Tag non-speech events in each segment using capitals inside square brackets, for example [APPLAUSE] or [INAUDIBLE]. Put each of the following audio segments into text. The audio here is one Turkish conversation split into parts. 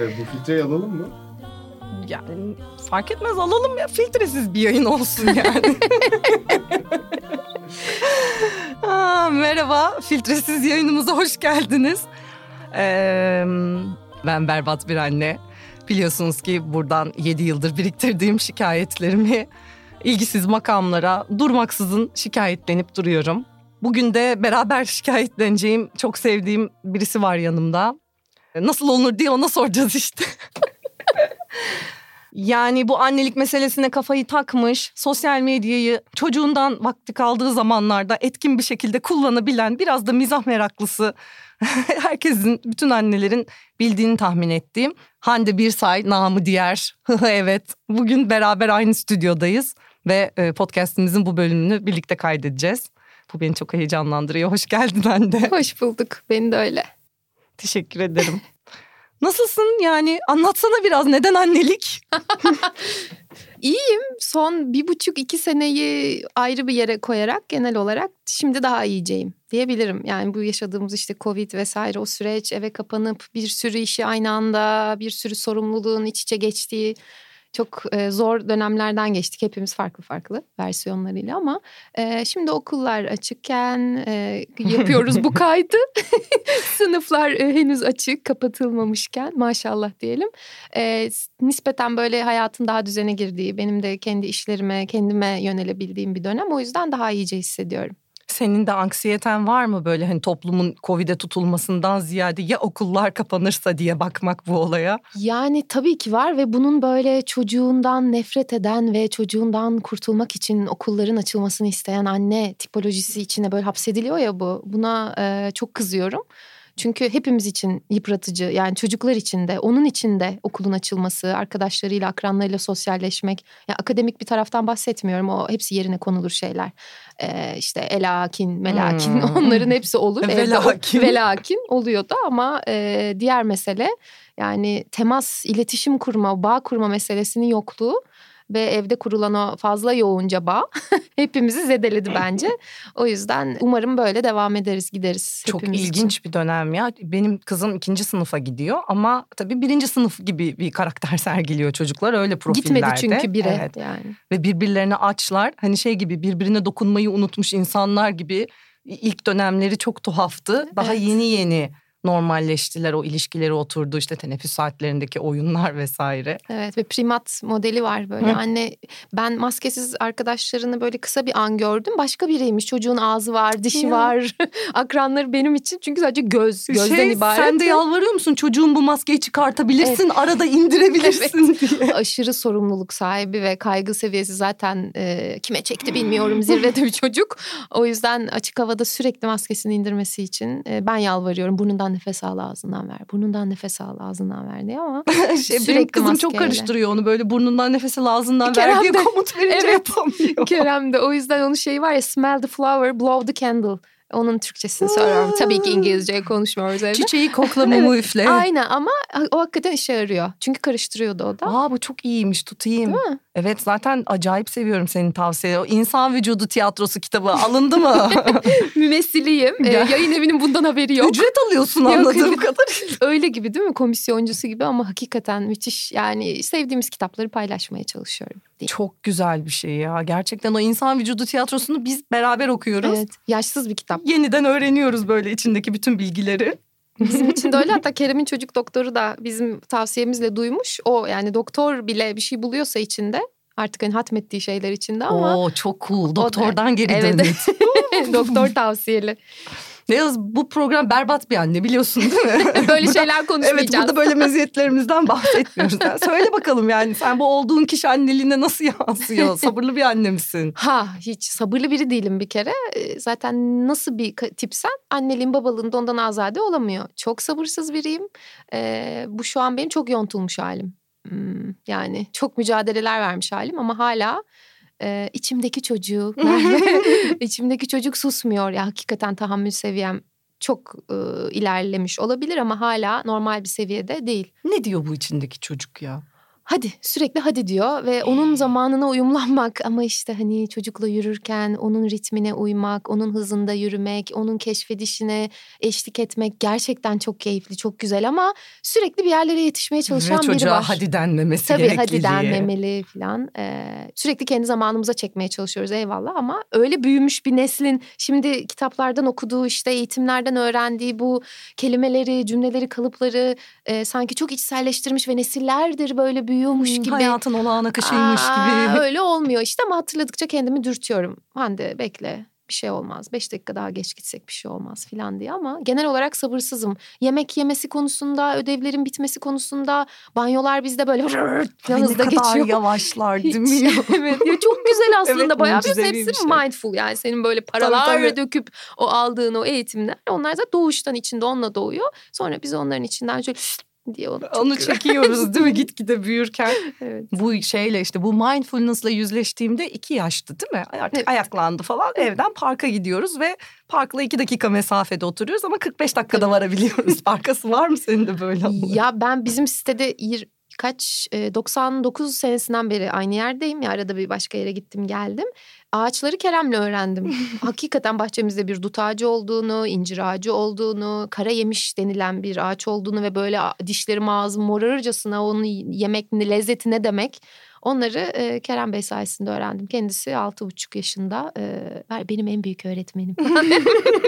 Evet, bu filtreyi alalım mı? Yani fark etmez alalım ya filtresiz bir yayın olsun yani. [LAUGHS] Aa, merhaba filtresiz yayınımıza hoş geldiniz. Ee, ben berbat bir anne. Biliyorsunuz ki buradan 7 yıldır biriktirdiğim şikayetlerimi ilgisiz makamlara durmaksızın şikayetlenip duruyorum. Bugün de beraber şikayetleneceğim çok sevdiğim birisi var yanımda. Nasıl olunur diye ona soracağız işte. [LAUGHS] Yani bu annelik meselesine kafayı takmış, sosyal medyayı çocuğundan vakti kaldığı zamanlarda etkin bir şekilde kullanabilen biraz da mizah meraklısı [LAUGHS] herkesin, bütün annelerin bildiğini tahmin ettiğim Hande Birsay, namı diğer. [LAUGHS] evet, bugün beraber aynı stüdyodayız ve e, podcastimizin bu bölümünü birlikte kaydedeceğiz. Bu beni çok heyecanlandırıyor. Hoş geldin Hande. Hoş bulduk. Beni de öyle. Teşekkür ederim. Nasılsın yani anlatsana biraz neden annelik? [LAUGHS] İyiyim. Son bir buçuk iki seneyi ayrı bir yere koyarak genel olarak şimdi daha iyiceyim diyebilirim. Yani bu yaşadığımız işte Covid vesaire o süreç eve kapanıp bir sürü işi aynı anda bir sürü sorumluluğun iç içe geçtiği çok e, zor dönemlerden geçtik hepimiz farklı farklı versiyonlarıyla ama e, şimdi okullar açıkken e, [LAUGHS] yapıyoruz bu kaydı. [LAUGHS] Sınıflar e, henüz açık kapatılmamışken maşallah diyelim. E, nispeten böyle hayatın daha düzene girdiği benim de kendi işlerime kendime yönelebildiğim bir dönem o yüzden daha iyice hissediyorum. Senin de anksiyeten var mı böyle hani toplumun Covid'e tutulmasından ziyade ya okullar kapanırsa diye bakmak bu olaya? Yani tabii ki var ve bunun böyle çocuğundan nefret eden ve çocuğundan kurtulmak için okulların açılmasını isteyen anne tipolojisi içine böyle hapsediliyor ya bu. Buna e, çok kızıyorum. Çünkü hepimiz için yıpratıcı yani çocuklar için de onun için de okulun açılması, arkadaşlarıyla, akranlarıyla sosyalleşmek. Yani akademik bir taraftan bahsetmiyorum o hepsi yerine konulur şeyler. İşte elakin, melakin hmm. [LAUGHS] onların hepsi olur. velakin. velakin oluyor da ama e, diğer mesele yani temas, iletişim kurma, bağ kurma meselesinin yokluğu ve evde kurulan o fazla yoğunca bağ [LAUGHS] hepimizi zedeledi bence. O yüzden umarım böyle devam ederiz gideriz. Çok ilginç için. bir dönem ya. Benim kızım ikinci sınıfa gidiyor ama tabii birinci sınıf gibi bir karakter [LAUGHS] sergiliyor çocuklar öyle profillerde. Gitmedi çünkü bire evet. yani. Ve birbirlerine açlar hani şey gibi birbirine dokunmayı unutmuş insanlar gibi ilk dönemleri çok tuhaftı. Daha evet. yeni yeni normalleştiler o ilişkileri oturdu işte teneffüs saatlerindeki oyunlar vesaire. Evet ve primat modeli var böyle Hı. anne ben maskesiz arkadaşlarını böyle kısa bir an gördüm başka biriymiş çocuğun ağzı var dişi ya. var [LAUGHS] akranları benim için çünkü sadece göz gözden şey, ibaret. Sen de yalvarıyor musun çocuğun bu maskeyi çıkartabilirsin evet. arada [LAUGHS] indirebilirsin evet. diye. Aşırı sorumluluk sahibi ve kaygı seviyesi zaten e, kime çekti bilmiyorum zirvede bir çocuk o yüzden açık havada sürekli maskesini indirmesi için e, ben yalvarıyorum burnundan burnundan nefes al ağzından ver. Burnundan nefes al ağzından ver diye ama [LAUGHS] şey, sürekli benim kızım maskeyle. çok karıştırıyor onu böyle burnundan nefes al ağzından Kerem ver diye de, komut verince evet, yapamıyor. [LAUGHS] Kerem de o yüzden onun şeyi var ya smell the flower blow the candle. Onun Türkçesini söylüyorum. Tabii ki İngilizce konuşmuyoruz evde. Çiçeği kokla mumu evet. üfle. Aynen ama o hakikaten işe yarıyor. Çünkü karıştırıyordu o da. Aa bu çok iyiymiş tutayım. Değil mi? Evet zaten acayip seviyorum senin tavsiye. O İnsan Vücudu Tiyatrosu kitabı alındı mı? [LAUGHS] Mümessiliyim. ee, yayın evinin bundan haberi yok. Ücret alıyorsun anladığım kadarıyla. Öyle gibi değil mi? Komisyoncusu gibi ama hakikaten müthiş. Yani sevdiğimiz kitapları paylaşmaya çalışıyorum. Değil. Çok güzel bir şey ya. Gerçekten o İnsan Vücudu Tiyatrosu'nu biz beraber okuyoruz. Evet. Yaşsız bir kitap. Yeniden öğreniyoruz böyle içindeki bütün bilgileri. Bizim için de öyle hatta Kerem'in çocuk doktoru da bizim tavsiyemizle duymuş. O yani doktor bile bir şey buluyorsa içinde artık hani hatmettiği şeyler içinde ama. Oo çok cool doktordan geri evet. dönüş. [LAUGHS] Doktor tavsiyeli. Ne yaz bu program berbat bir anne biliyorsun değil mi? [LAUGHS] böyle [LAUGHS] burada, şeyler konuşmayacağız. Evet burada böyle meziyetlerimizden bahsetmiyoruz. Yani söyle bakalım yani sen bu olduğun kişi anneliğine nasıl yansıyor? [LAUGHS] Sabırlı bir anne misin? Ha hiç sabırlı biri değilim bir kere. Ee, zaten nasıl bir tipsen anneliğin babalığında ondan azade olamıyor. Çok sabırsız biriyim. Ee, bu şu an benim çok yontulmuş halim. Hmm, yani çok mücadeleler vermiş halim ama hala e, içimdeki çocuk [LAUGHS] [LAUGHS] içimdeki çocuk susmuyor ya hakikaten tahammül seviyem çok e, ilerlemiş olabilir ama hala normal bir seviyede değil. Ne diyor bu içindeki çocuk ya? Hadi sürekli hadi diyor ve onun zamanına uyumlanmak [LAUGHS] ama işte hani çocukla yürürken onun ritmine uymak, onun hızında yürümek, onun keşfedişine eşlik etmek gerçekten çok keyifli, çok güzel ama sürekli bir yerlere yetişmeye çalışan Ve biri var. hadi denmemesi Tabii hadi denmemeli falan. Ee, sürekli kendi zamanımıza çekmeye çalışıyoruz eyvallah ama öyle büyümüş bir neslin şimdi kitaplardan okuduğu işte eğitimlerden öğrendiği bu kelimeleri, cümleleri, kalıpları e, sanki çok içselleştirmiş ve nesillerdir böyle büyüyormuş Hmm, gibi. Hayatın olağan akışıymış Aa, gibi. [LAUGHS] Öyle olmuyor işte ama hatırladıkça kendimi dürtüyorum. Hande bekle bir şey olmaz. Beş dakika daha geç gitsek bir şey olmaz falan diye ama genel olarak sabırsızım. Yemek yemesi konusunda, ödevlerin bitmesi konusunda banyolar bizde böyle falan Ay, [LAUGHS] ne kadar geçiyor. yavaşlar değil mi? [LAUGHS] evet ya çok güzel aslında Evet, bayağı bir hepsi şey. mindful yani senin böyle paralar tabii. döküp o aldığın o eğitimler onlar da doğuştan içinde onunla doğuyor. Sonra biz onların içinden şöyle diye onu, Onu çekiyoruz değil mi gitgide büyürken? [LAUGHS] evet. Bu şeyle işte bu mindfulness'la yüzleştiğimde iki yaştı değil mi? Artık Evet. ayaklandı falan. Evden parka gidiyoruz ve parkla iki dakika mesafede oturuyoruz ama 45 dakikada varabiliyoruz. [LAUGHS] Arkası var mı senin de böyle? Ya ben bizim sitede kaç e, 99 senesinden beri aynı yerdeyim ya arada bir başka yere gittim geldim. Ağaçları Kerem'le öğrendim. [LAUGHS] Hakikaten bahçemizde bir dut ağacı olduğunu, incir ağacı olduğunu, kara yemiş denilen bir ağaç olduğunu ve böyle dişlerim ağzım morarırcasına onu yemek ne lezzeti ne demek. Onları e, Kerem Bey sayesinde öğrendim. Kendisi altı buçuk yaşında. E, benim en büyük öğretmenim. [LAUGHS]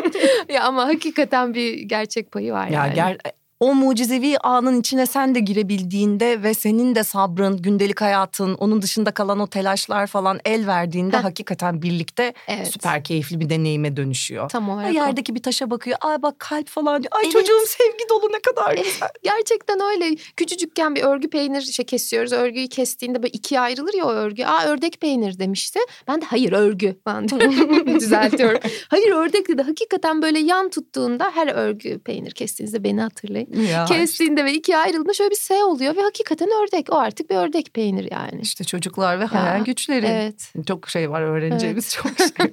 [LAUGHS] ya ama hakikaten bir gerçek payı var Ya yani. ger o mucizevi anın içine sen de girebildiğinde ve senin de sabrın, gündelik hayatın, onun dışında kalan o telaşlar falan el verdiğinde Heh. hakikaten birlikte Evet. süper keyifli bir deneyime dönüşüyor. Tam olarak o. yerdeki bir taşa bakıyor. Ay bak kalp falan diyor. Ay Evet. çocuğum sevgi dolu ne kadar güzel. Gerçekten öyle. Küçücükken bir örgü peynir şey kesiyoruz. Örgüyü kestiğinde böyle ikiye ayrılır ya o örgü. Aa ördek peynir demişti. Ben de hayır örgü falan [LAUGHS] düzeltiyorum. Hayır ördek dedi. Hakikaten böyle yan tuttuğunda her örgü peynir kestiğinizde beni hatırlayın. Ya Kestiğinde ve ikiye ayrıldığında şöyle bir S oluyor ve hakikaten ördek. O artık bir ördek peynir yani. işte çocuklar ve hayal güçleri. Evet. Çok şey var öğreneceğimiz çok şey.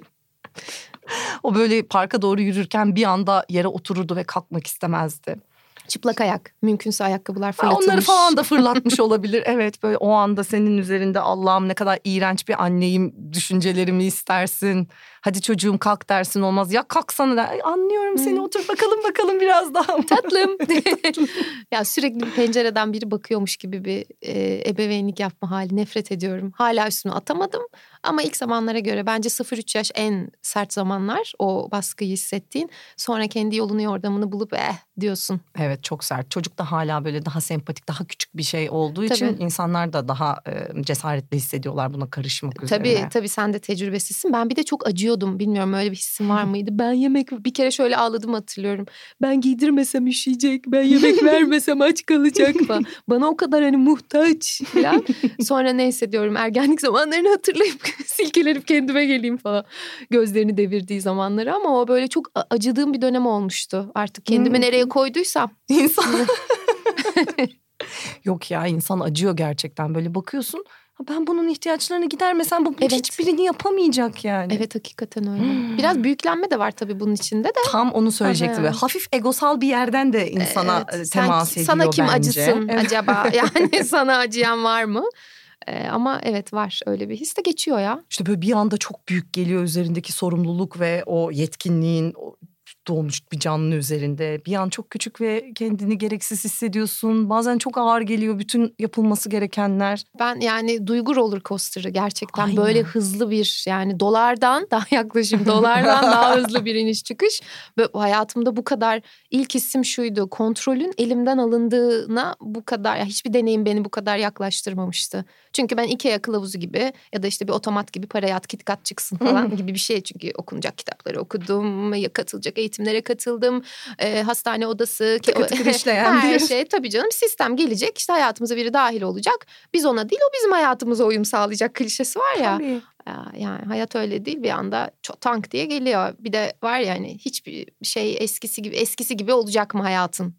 [LAUGHS] o böyle parka doğru yürürken bir anda yere otururdu ve kalkmak istemezdi. Çıplak ayak. Mümkünse ayakkabılar Ha, fırlatılmış. Onları falan da fırlatmış [LAUGHS] olabilir. Evet böyle o anda senin üzerinde Allah'ım ne kadar iğrenç bir anneyim düşüncelerimi istersin. Hadi çocuğum kalk dersin olmaz. Ya kalksana der. Ay, anlıyorum seni Hı. otur bakalım bakalım biraz daha. Tatlım. [LAUGHS] [LAUGHS] ya sürekli bir pencereden biri bakıyormuş gibi bir e, ebeveynlik yapma hali nefret ediyorum. Hala üstüne atamadım ama ilk zamanlara göre bence 0-3 yaş en sert zamanlar o baskıyı hissettiğin. Sonra kendi yolunu yordamını bulup eh diyorsun. Evet çok sert. Çocuk da hala böyle daha sempatik, daha küçük bir şey olduğu için Tabii. insanlar da daha e, cesaretli hissediyorlar buna karışmak üzerine. Tabii tabii sen de tecrübesizsin. Ben bir de çok acıyordum. Bilmiyorum öyle bir hissim var mıydı? Ben yemek bir kere şöyle ağladım hatırlıyorum. Ben giydirmesem üşüyecek. Ben [LAUGHS] yemek vermesem aç kalacak falan. Bana o kadar hani muhtaç falan. [LAUGHS] Sonra neyse diyorum ergenlik zamanlarını hatırlayıp [LAUGHS] silkelenip kendime geleyim falan. Gözlerini devirdiği zamanları ama o böyle çok acıdığım bir dönem olmuştu. Artık kendimi Hmm. nereye koyduysam. İnsan... Yok ya insan acıyor gerçekten böyle bakıyorsun. "Ha, Ben bunun ihtiyaçlarını gidermesem bu Evet. hiçbirini yapamayacak yani. Evet hakikaten öyle. Biraz büyüklenme de var tabii bunun içinde de. Tam onu söyleyecektim. Ve hafif egosal bir yerden de insana Evet, e, sen- temas ediyor Sana kim bence. acısın Evet. acaba? [LAUGHS] Yani sana acıyan var mı? Ee, ama evet var öyle bir his de geçiyor ya. İşte böyle bir anda çok büyük geliyor üzerindeki sorumluluk ve o yetkinliğin doğmuş bir canlı üzerinde. Bir an çok küçük ve kendini gereksiz hissediyorsun. Bazen çok ağır geliyor bütün yapılması gerekenler. Ben yani duygu roller coaster'ı gerçekten Aynen. böyle hızlı bir yani dolardan daha [LAUGHS] yaklaşım dolardan daha hızlı bir iniş çıkış. Ve hayatımda bu kadar ilk hissim şuydu. Kontrolün elimden alındığına bu kadar ya hiçbir deneyim beni bu kadar yaklaştırmamıştı. Çünkü ben Ikea kılavuzu gibi ya da işte bir otomat gibi paraya at kit kat çıksın falan gibi bir şey. Çünkü okunacak kitapları okudum, katılacak eğitimlere katıldım. Ee, hastane odası, Tıkır tıkır [LAUGHS] işleyen her bir- şey tabii canım sistem gelecek işte hayatımıza biri dahil olacak. Biz ona değil o bizim hayatımıza uyum sağlayacak klişesi var ya. Tabii. Ya, Yani hayat öyle değil bir anda tank diye geliyor. Bir de var ya hani hiçbir şey eskisi gibi eskisi gibi olacak mı hayatın?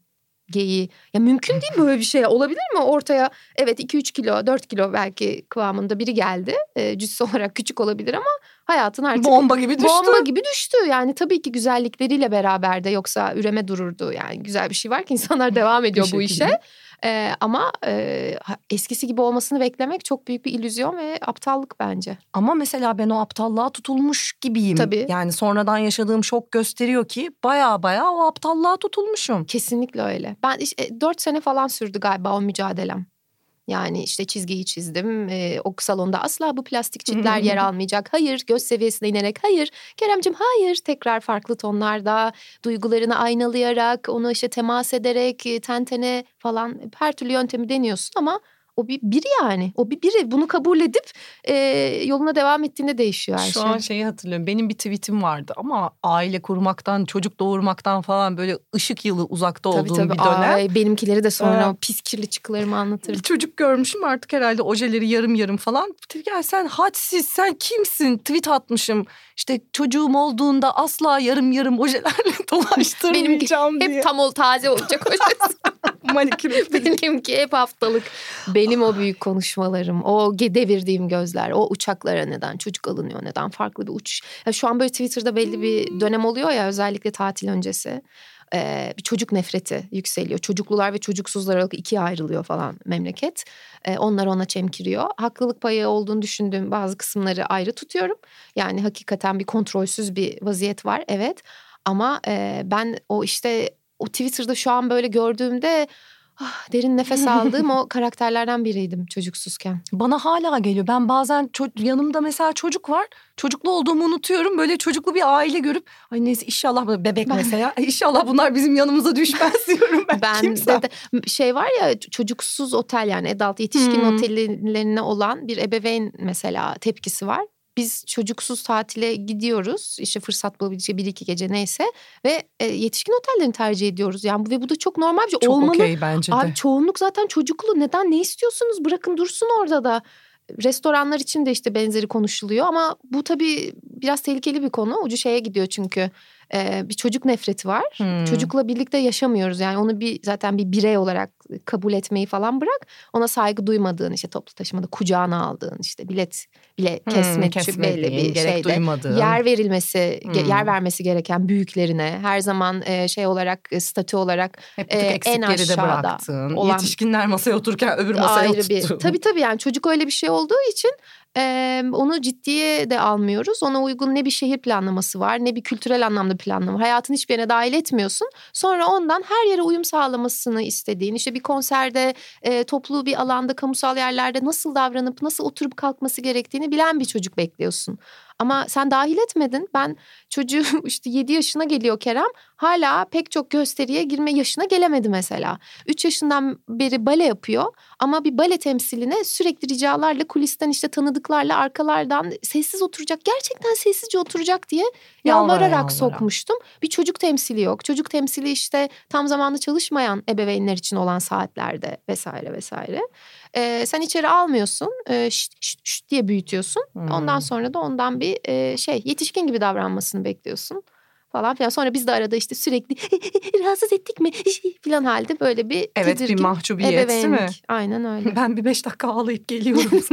Geyiği. Ya mümkün değil böyle bir şey. Olabilir mi? Ortaya evet 2-3 kilo 4 kilo belki kıvamında biri geldi. E, cüssü [LAUGHS] olarak küçük olabilir ama Hayatın artık Bomba gibi düştü. Bomba gibi düştü. Yani tabii ki güzellikleriyle beraber de yoksa üreme dururdu. Yani güzel bir şey var ki insanlar devam ediyor bu işe. Ee, ama e, eskisi gibi olmasını beklemek çok büyük bir illüzyon ve aptallık bence. Ama mesela ben o aptallığa tutulmuş gibiyim. Tabii. Yani sonradan yaşadığım şok gösteriyor ki baya baya o aptallığa tutulmuşum. Kesinlikle öyle. Ben işte 4 sene falan sürdü galiba o mücadelem. Yani işte çizgiyi çizdim. Ee, o salonda asla bu plastik çitler yer almayacak. Hayır göz seviyesine inerek hayır. Keremcim hayır. Tekrar farklı tonlarda duygularını aynalayarak onu işte temas ederek ten tene falan her türlü yöntemi deniyorsun ama o bir biri yani. O bir biri. Bunu kabul edip e, yoluna devam ettiğinde değişiyor her Şu şey. an şeyi hatırlıyorum. Benim bir tweetim vardı ama aile kurmaktan, çocuk doğurmaktan falan böyle ışık yılı uzakta tabii, olduğum tabii. bir dönem. Ay, benimkileri de sonra Ee, o pis kirli çıkılarımı anlatırım. Bir çocuk görmüşüm artık herhalde ojeleri yarım yarım falan. Ya sen hadsiz sen kimsin? Tweet atmışım. İşte çocuğum olduğunda asla yarım yarım ojelerle [LAUGHS] dolaştırmayacağım diye. Hep tam ol taze olacak [LAUGHS] hocası. Manikür. [LAUGHS] Benimki hep haftalık. Benim o büyük konuşmalarım, o devirdiğim gözler, o uçaklara neden çocuk alınıyor, neden farklı bir uçuş. Ya şu an böyle Twitter'da belli bir dönem oluyor ya özellikle tatil öncesi. Ee, bir çocuk nefreti yükseliyor. Çocuklular ve çocuksuzlar olarak ikiye ayrılıyor falan memleket. Ee, onlar ona çemkiriyor. Haklılık payı olduğunu düşündüğüm bazı kısımları ayrı tutuyorum. Yani hakikaten bir kontrolsüz bir vaziyet var evet. Ama e, ben o işte o Twitter'da şu an böyle gördüğümde ah, derin nefes aldığım o [LAUGHS] karakterlerden biriydim çocuksuzken. Bana hala geliyor. Ben bazen ço- yanımda mesela çocuk var. Çocuklu olduğumu unutuyorum. Böyle çocuklu bir aile görüp ay neyse inşallah bebek Ben- mesela. [LAUGHS] inşallah bunlar bizim yanımıza düşmez [LAUGHS] diyorum ben. Ben kimsem. de, de şey var ya çocuksuz otel yani adult yetişkin Hmm. otellerine olan bir ebeveyn mesela tepkisi var. Biz çocuksuz tatile gidiyoruz işte fırsat bulabileceği bir iki gece neyse ve e, yetişkin otellerini tercih ediyoruz. Yani bu- ve bu da çok normal bir şey. Çok Olmalı. bence de. Abi çoğunluk zaten çocuklu. Neden? Ne istiyorsunuz? Bırakın dursun orada da. Restoranlar için de işte benzeri konuşuluyor ama bu tabii biraz tehlikeli bir konu. Ucu şeye gidiyor çünkü Ee, bir çocuk nefreti var. Hmm. Çocukla birlikte yaşamıyoruz yani onu bir zaten bir birey olarak kabul etmeyi falan bırak. Ona saygı duymadığın işte toplu taşımada kucağına aldığın işte bilet bile Hmm, kesme, belli bir şeyde duymadığın. yer verilmesi Hmm. yer vermesi gereken büyüklerine her zaman e, şey olarak e, statü olarak Hep bir e, en aşağıda bıraktın. olan- Yetişkinler masaya otururken öbür masaya ayrı bir oturttun. tabii tabii yani çocuk öyle bir şey olduğu için e, onu ciddiye de almıyoruz. Ona uygun ne bir şehir planlaması var ne bir kültürel anlamda planlama. Hayatın hiçbir yerine dahil etmiyorsun. Sonra ondan her yere uyum sağlamasını istediğin işte bir konserde e, toplu bir alanda kamusal yerlerde nasıl davranıp nasıl oturup kalkması gerektiğini bilen bir çocuk bekliyorsun. Ama sen dahil etmedin. Ben çocuğu [LAUGHS] işte 7 yaşına geliyor Kerem. Hala pek çok gösteriye girme yaşına gelemedi mesela. 3 yaşından beri bale yapıyor. Ama bir bale temsiline sürekli ricalarla kulisten işte tanıdıklarla arkalardan sessiz oturacak. Gerçekten sessizce oturacak diye Yalvara yalvararak yalvara. sokmuştum. Bir çocuk temsili yok. Çocuk temsili işte tam zamanlı çalışmayan ebeveynler için olan saatlerde vesaire vesaire. Ee, sen içeri almıyorsun. Ee, şşt, şşt, şşt diye büyütüyorsun. Hmm. Ondan sonra da ondan bir e, şey yetişkin gibi davranmasını bekliyorsun falan filan. Sonra biz de arada işte sürekli rahatsız ettik mi falan halde böyle bir Evet, bir mahcubiyet, değil mi? ebeveynlik. Aynen [LAUGHS] öyle. Ben bir beş dakika ağlayıp geliyorum. [LAUGHS]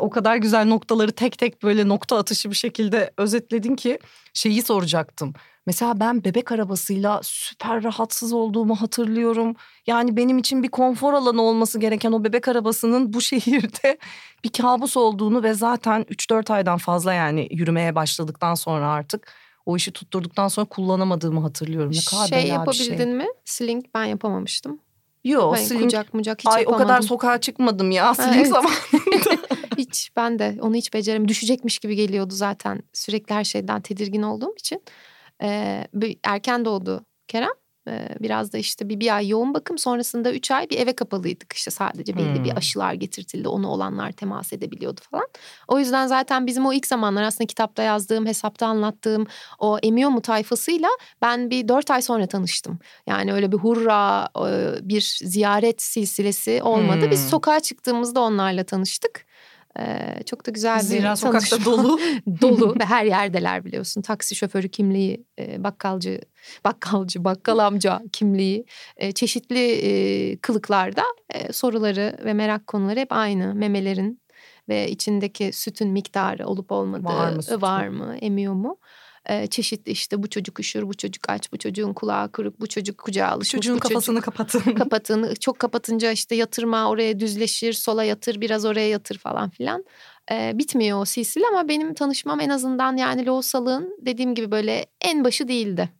O kadar güzel noktaları tek tek böyle nokta atışı bir şekilde özetledin ki şeyi soracaktım. Mesela ben bebek arabasıyla süper rahatsız olduğumu hatırlıyorum. Yani benim için bir konfor alanı olması gereken o bebek arabasının bu [LAUGHS] şehirde bir kabus olduğunu ve zaten 3-4 aydan fazla yani yürümeye başladıktan sonra artık o işi tutturduktan sonra kullanamadığımı hatırlıyorum. Ne kadar şey bir yapabildin şey. mi? Sling ben yapamamıştım. Yok, Hayır, sling- kucak mucak hiç Ay o yapamadım. kadar sokağa çıkmadım ya sling evet. zamanında. [LAUGHS] hiç ben de onu hiç becerem. Düşecekmiş gibi geliyordu zaten. Sürekli her şeyden tedirgin olduğum için. Bir- erken doğdu Kerem. Ee, biraz da işte bir, bir ay yoğun bakım sonrasında üç ay bir eve kapalıydık. İşte sadece belli bir Hmm. aşılar getirtildi. Onu olanlar temas edebiliyordu falan. O yüzden zaten bizim o ilk zamanlar aslında kitapta yazdığım, hesapta anlattığım o emiyor mu tayfasıyla ben bir dört ay sonra tanıştım. Yani öyle bir hurra e, bir ziyaret silsilesi olmadı. Biz Hmm. sokağa çıktığımızda onlarla tanıştık. Ee, çok da güzel bir Zira sokakta tanışma. dolu. [LAUGHS] [LAUGHS] dolu ve her yerdeler biliyorsun. Taksi şoförü kimliği, bakkalcı, bakkalcı, bakkal amca kimliği, çeşitli e, kılıklarda e, soruları ve merak konuları hep aynı. Memelerin ve içindeki sütün miktarı olup olmadığı Var mı sütün? var mı emiyor mu? Ee, çeşitli işte bu çocuk üşür, bu çocuk aç, bu çocuğun kulağı kırık, bu çocuk kucağa alışmış. Çocuğun bu çocuk- kafasını kapatın. [LAUGHS] kapatın. Çok kapatınca işte yatırma oraya düzleşir, sola yatır, biraz oraya yatır falan filan. Ee, bitmiyor o silsile ama benim tanışmam en azından yani lohusalığın dediğim gibi böyle en başı değildi.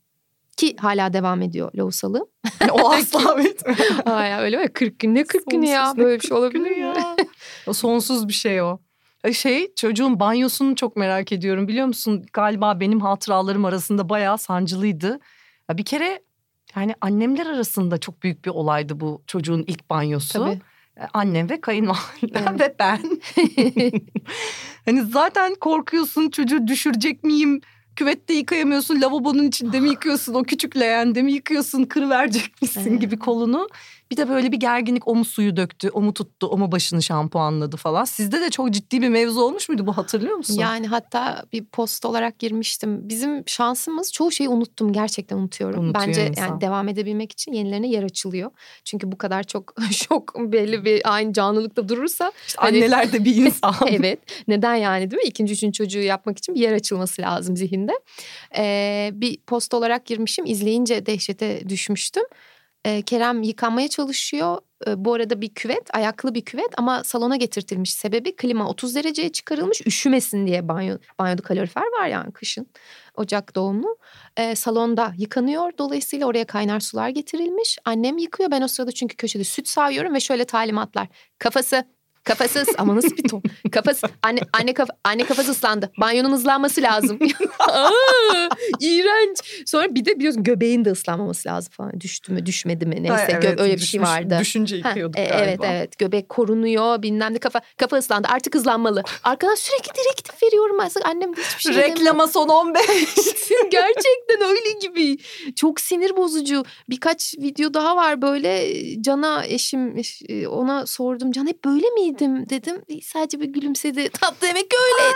Ki hala devam ediyor lohusalığım. o [LAUGHS] asla bitmiyor. Aa öyle mi? 40 gün ne 40 günü ya? Böyle bir şey 40 olabilir mi? ya? o sonsuz bir şey o. Şey çocuğun banyosunu çok merak ediyorum biliyor musun? Galiba benim hatıralarım arasında bayağı sancılıydı. Ya bir kere yani annemler arasında çok büyük bir olaydı bu çocuğun ilk banyosu. Tabii. E, Annem ve kayınvalidem Evet. ve ben. [LAUGHS] hani zaten korkuyorsun çocuğu düşürecek miyim? Küvette yıkayamıyorsun, lavabonun içinde mi yıkıyorsun, o küçük leğende mi yıkıyorsun, kırıverecek misin Evet. gibi kolunu. Bir de böyle bir gerginlik o mu suyu döktü, o mu tuttu, o mu başını şampuanladı falan. Sizde de çok ciddi bir mevzu olmuş muydu bu hatırlıyor musun? Yani hatta bir post olarak girmiştim. Bizim şansımız çoğu şeyi unuttum. Gerçekten unutuyorum. Unutuyor Bence insan. yani devam edebilmek için yenilerine yer açılıyor. Çünkü bu kadar çok [LAUGHS] şok belli bir aynı canlılıkta durursa İşte hani- anneler de bir [LAUGHS] insan. evet. Neden yani değil mi? İkinci, üçüncü çocuğu yapmak için bir yer açılması lazım zihinde. Ee, bir post olarak girmişim. İzleyince dehşete düşmüştüm. Ee, Kerem yıkanmaya çalışıyor. Ee, bu arada bir küvet, ayaklı bir küvet ama salona getirtilmiş. Sebebi klima 30 dereceye çıkarılmış. Üşümesin diye banyo, banyoda kalorifer var yani kışın. Ocak doğumlu. Ee, salonda yıkanıyor. Dolayısıyla oraya kaynar sular getirilmiş. Annem yıkıyor. Ben o sırada çünkü köşede süt sağıyorum ve şöyle talimatlar. Kafası Kafası ama nasıl bir ton? [LAUGHS] Kafası anne anne kafa, anne kafası ıslandı. Banyonun ıslanması lazım. [LAUGHS] Aa, iğrenç. Sonra bir de biliyorsun göbeğin de ıslanmaması lazım falan. Düştü mü düşmedi mi neyse Ha, gö- evet, öyle bir şey düşmüş- vardı. Düşünce Ha, yıkıyorduk e, galiba. evet evet göbek korunuyor bilmem ne kafa kafa ıslandı artık hızlanmalı. Arkadan sürekli direktif veriyorum ben. Annem de hiçbir şey demiyor. Reklama son 15. [LAUGHS] Gerçekten öyle gibi. Çok sinir bozucu. Birkaç video daha var böyle Can'a eşim e, ona sordum. Can hep böyle miydim dedim. Sadece bir gülümsedi. [LAUGHS] Tatlı demek ki öyle.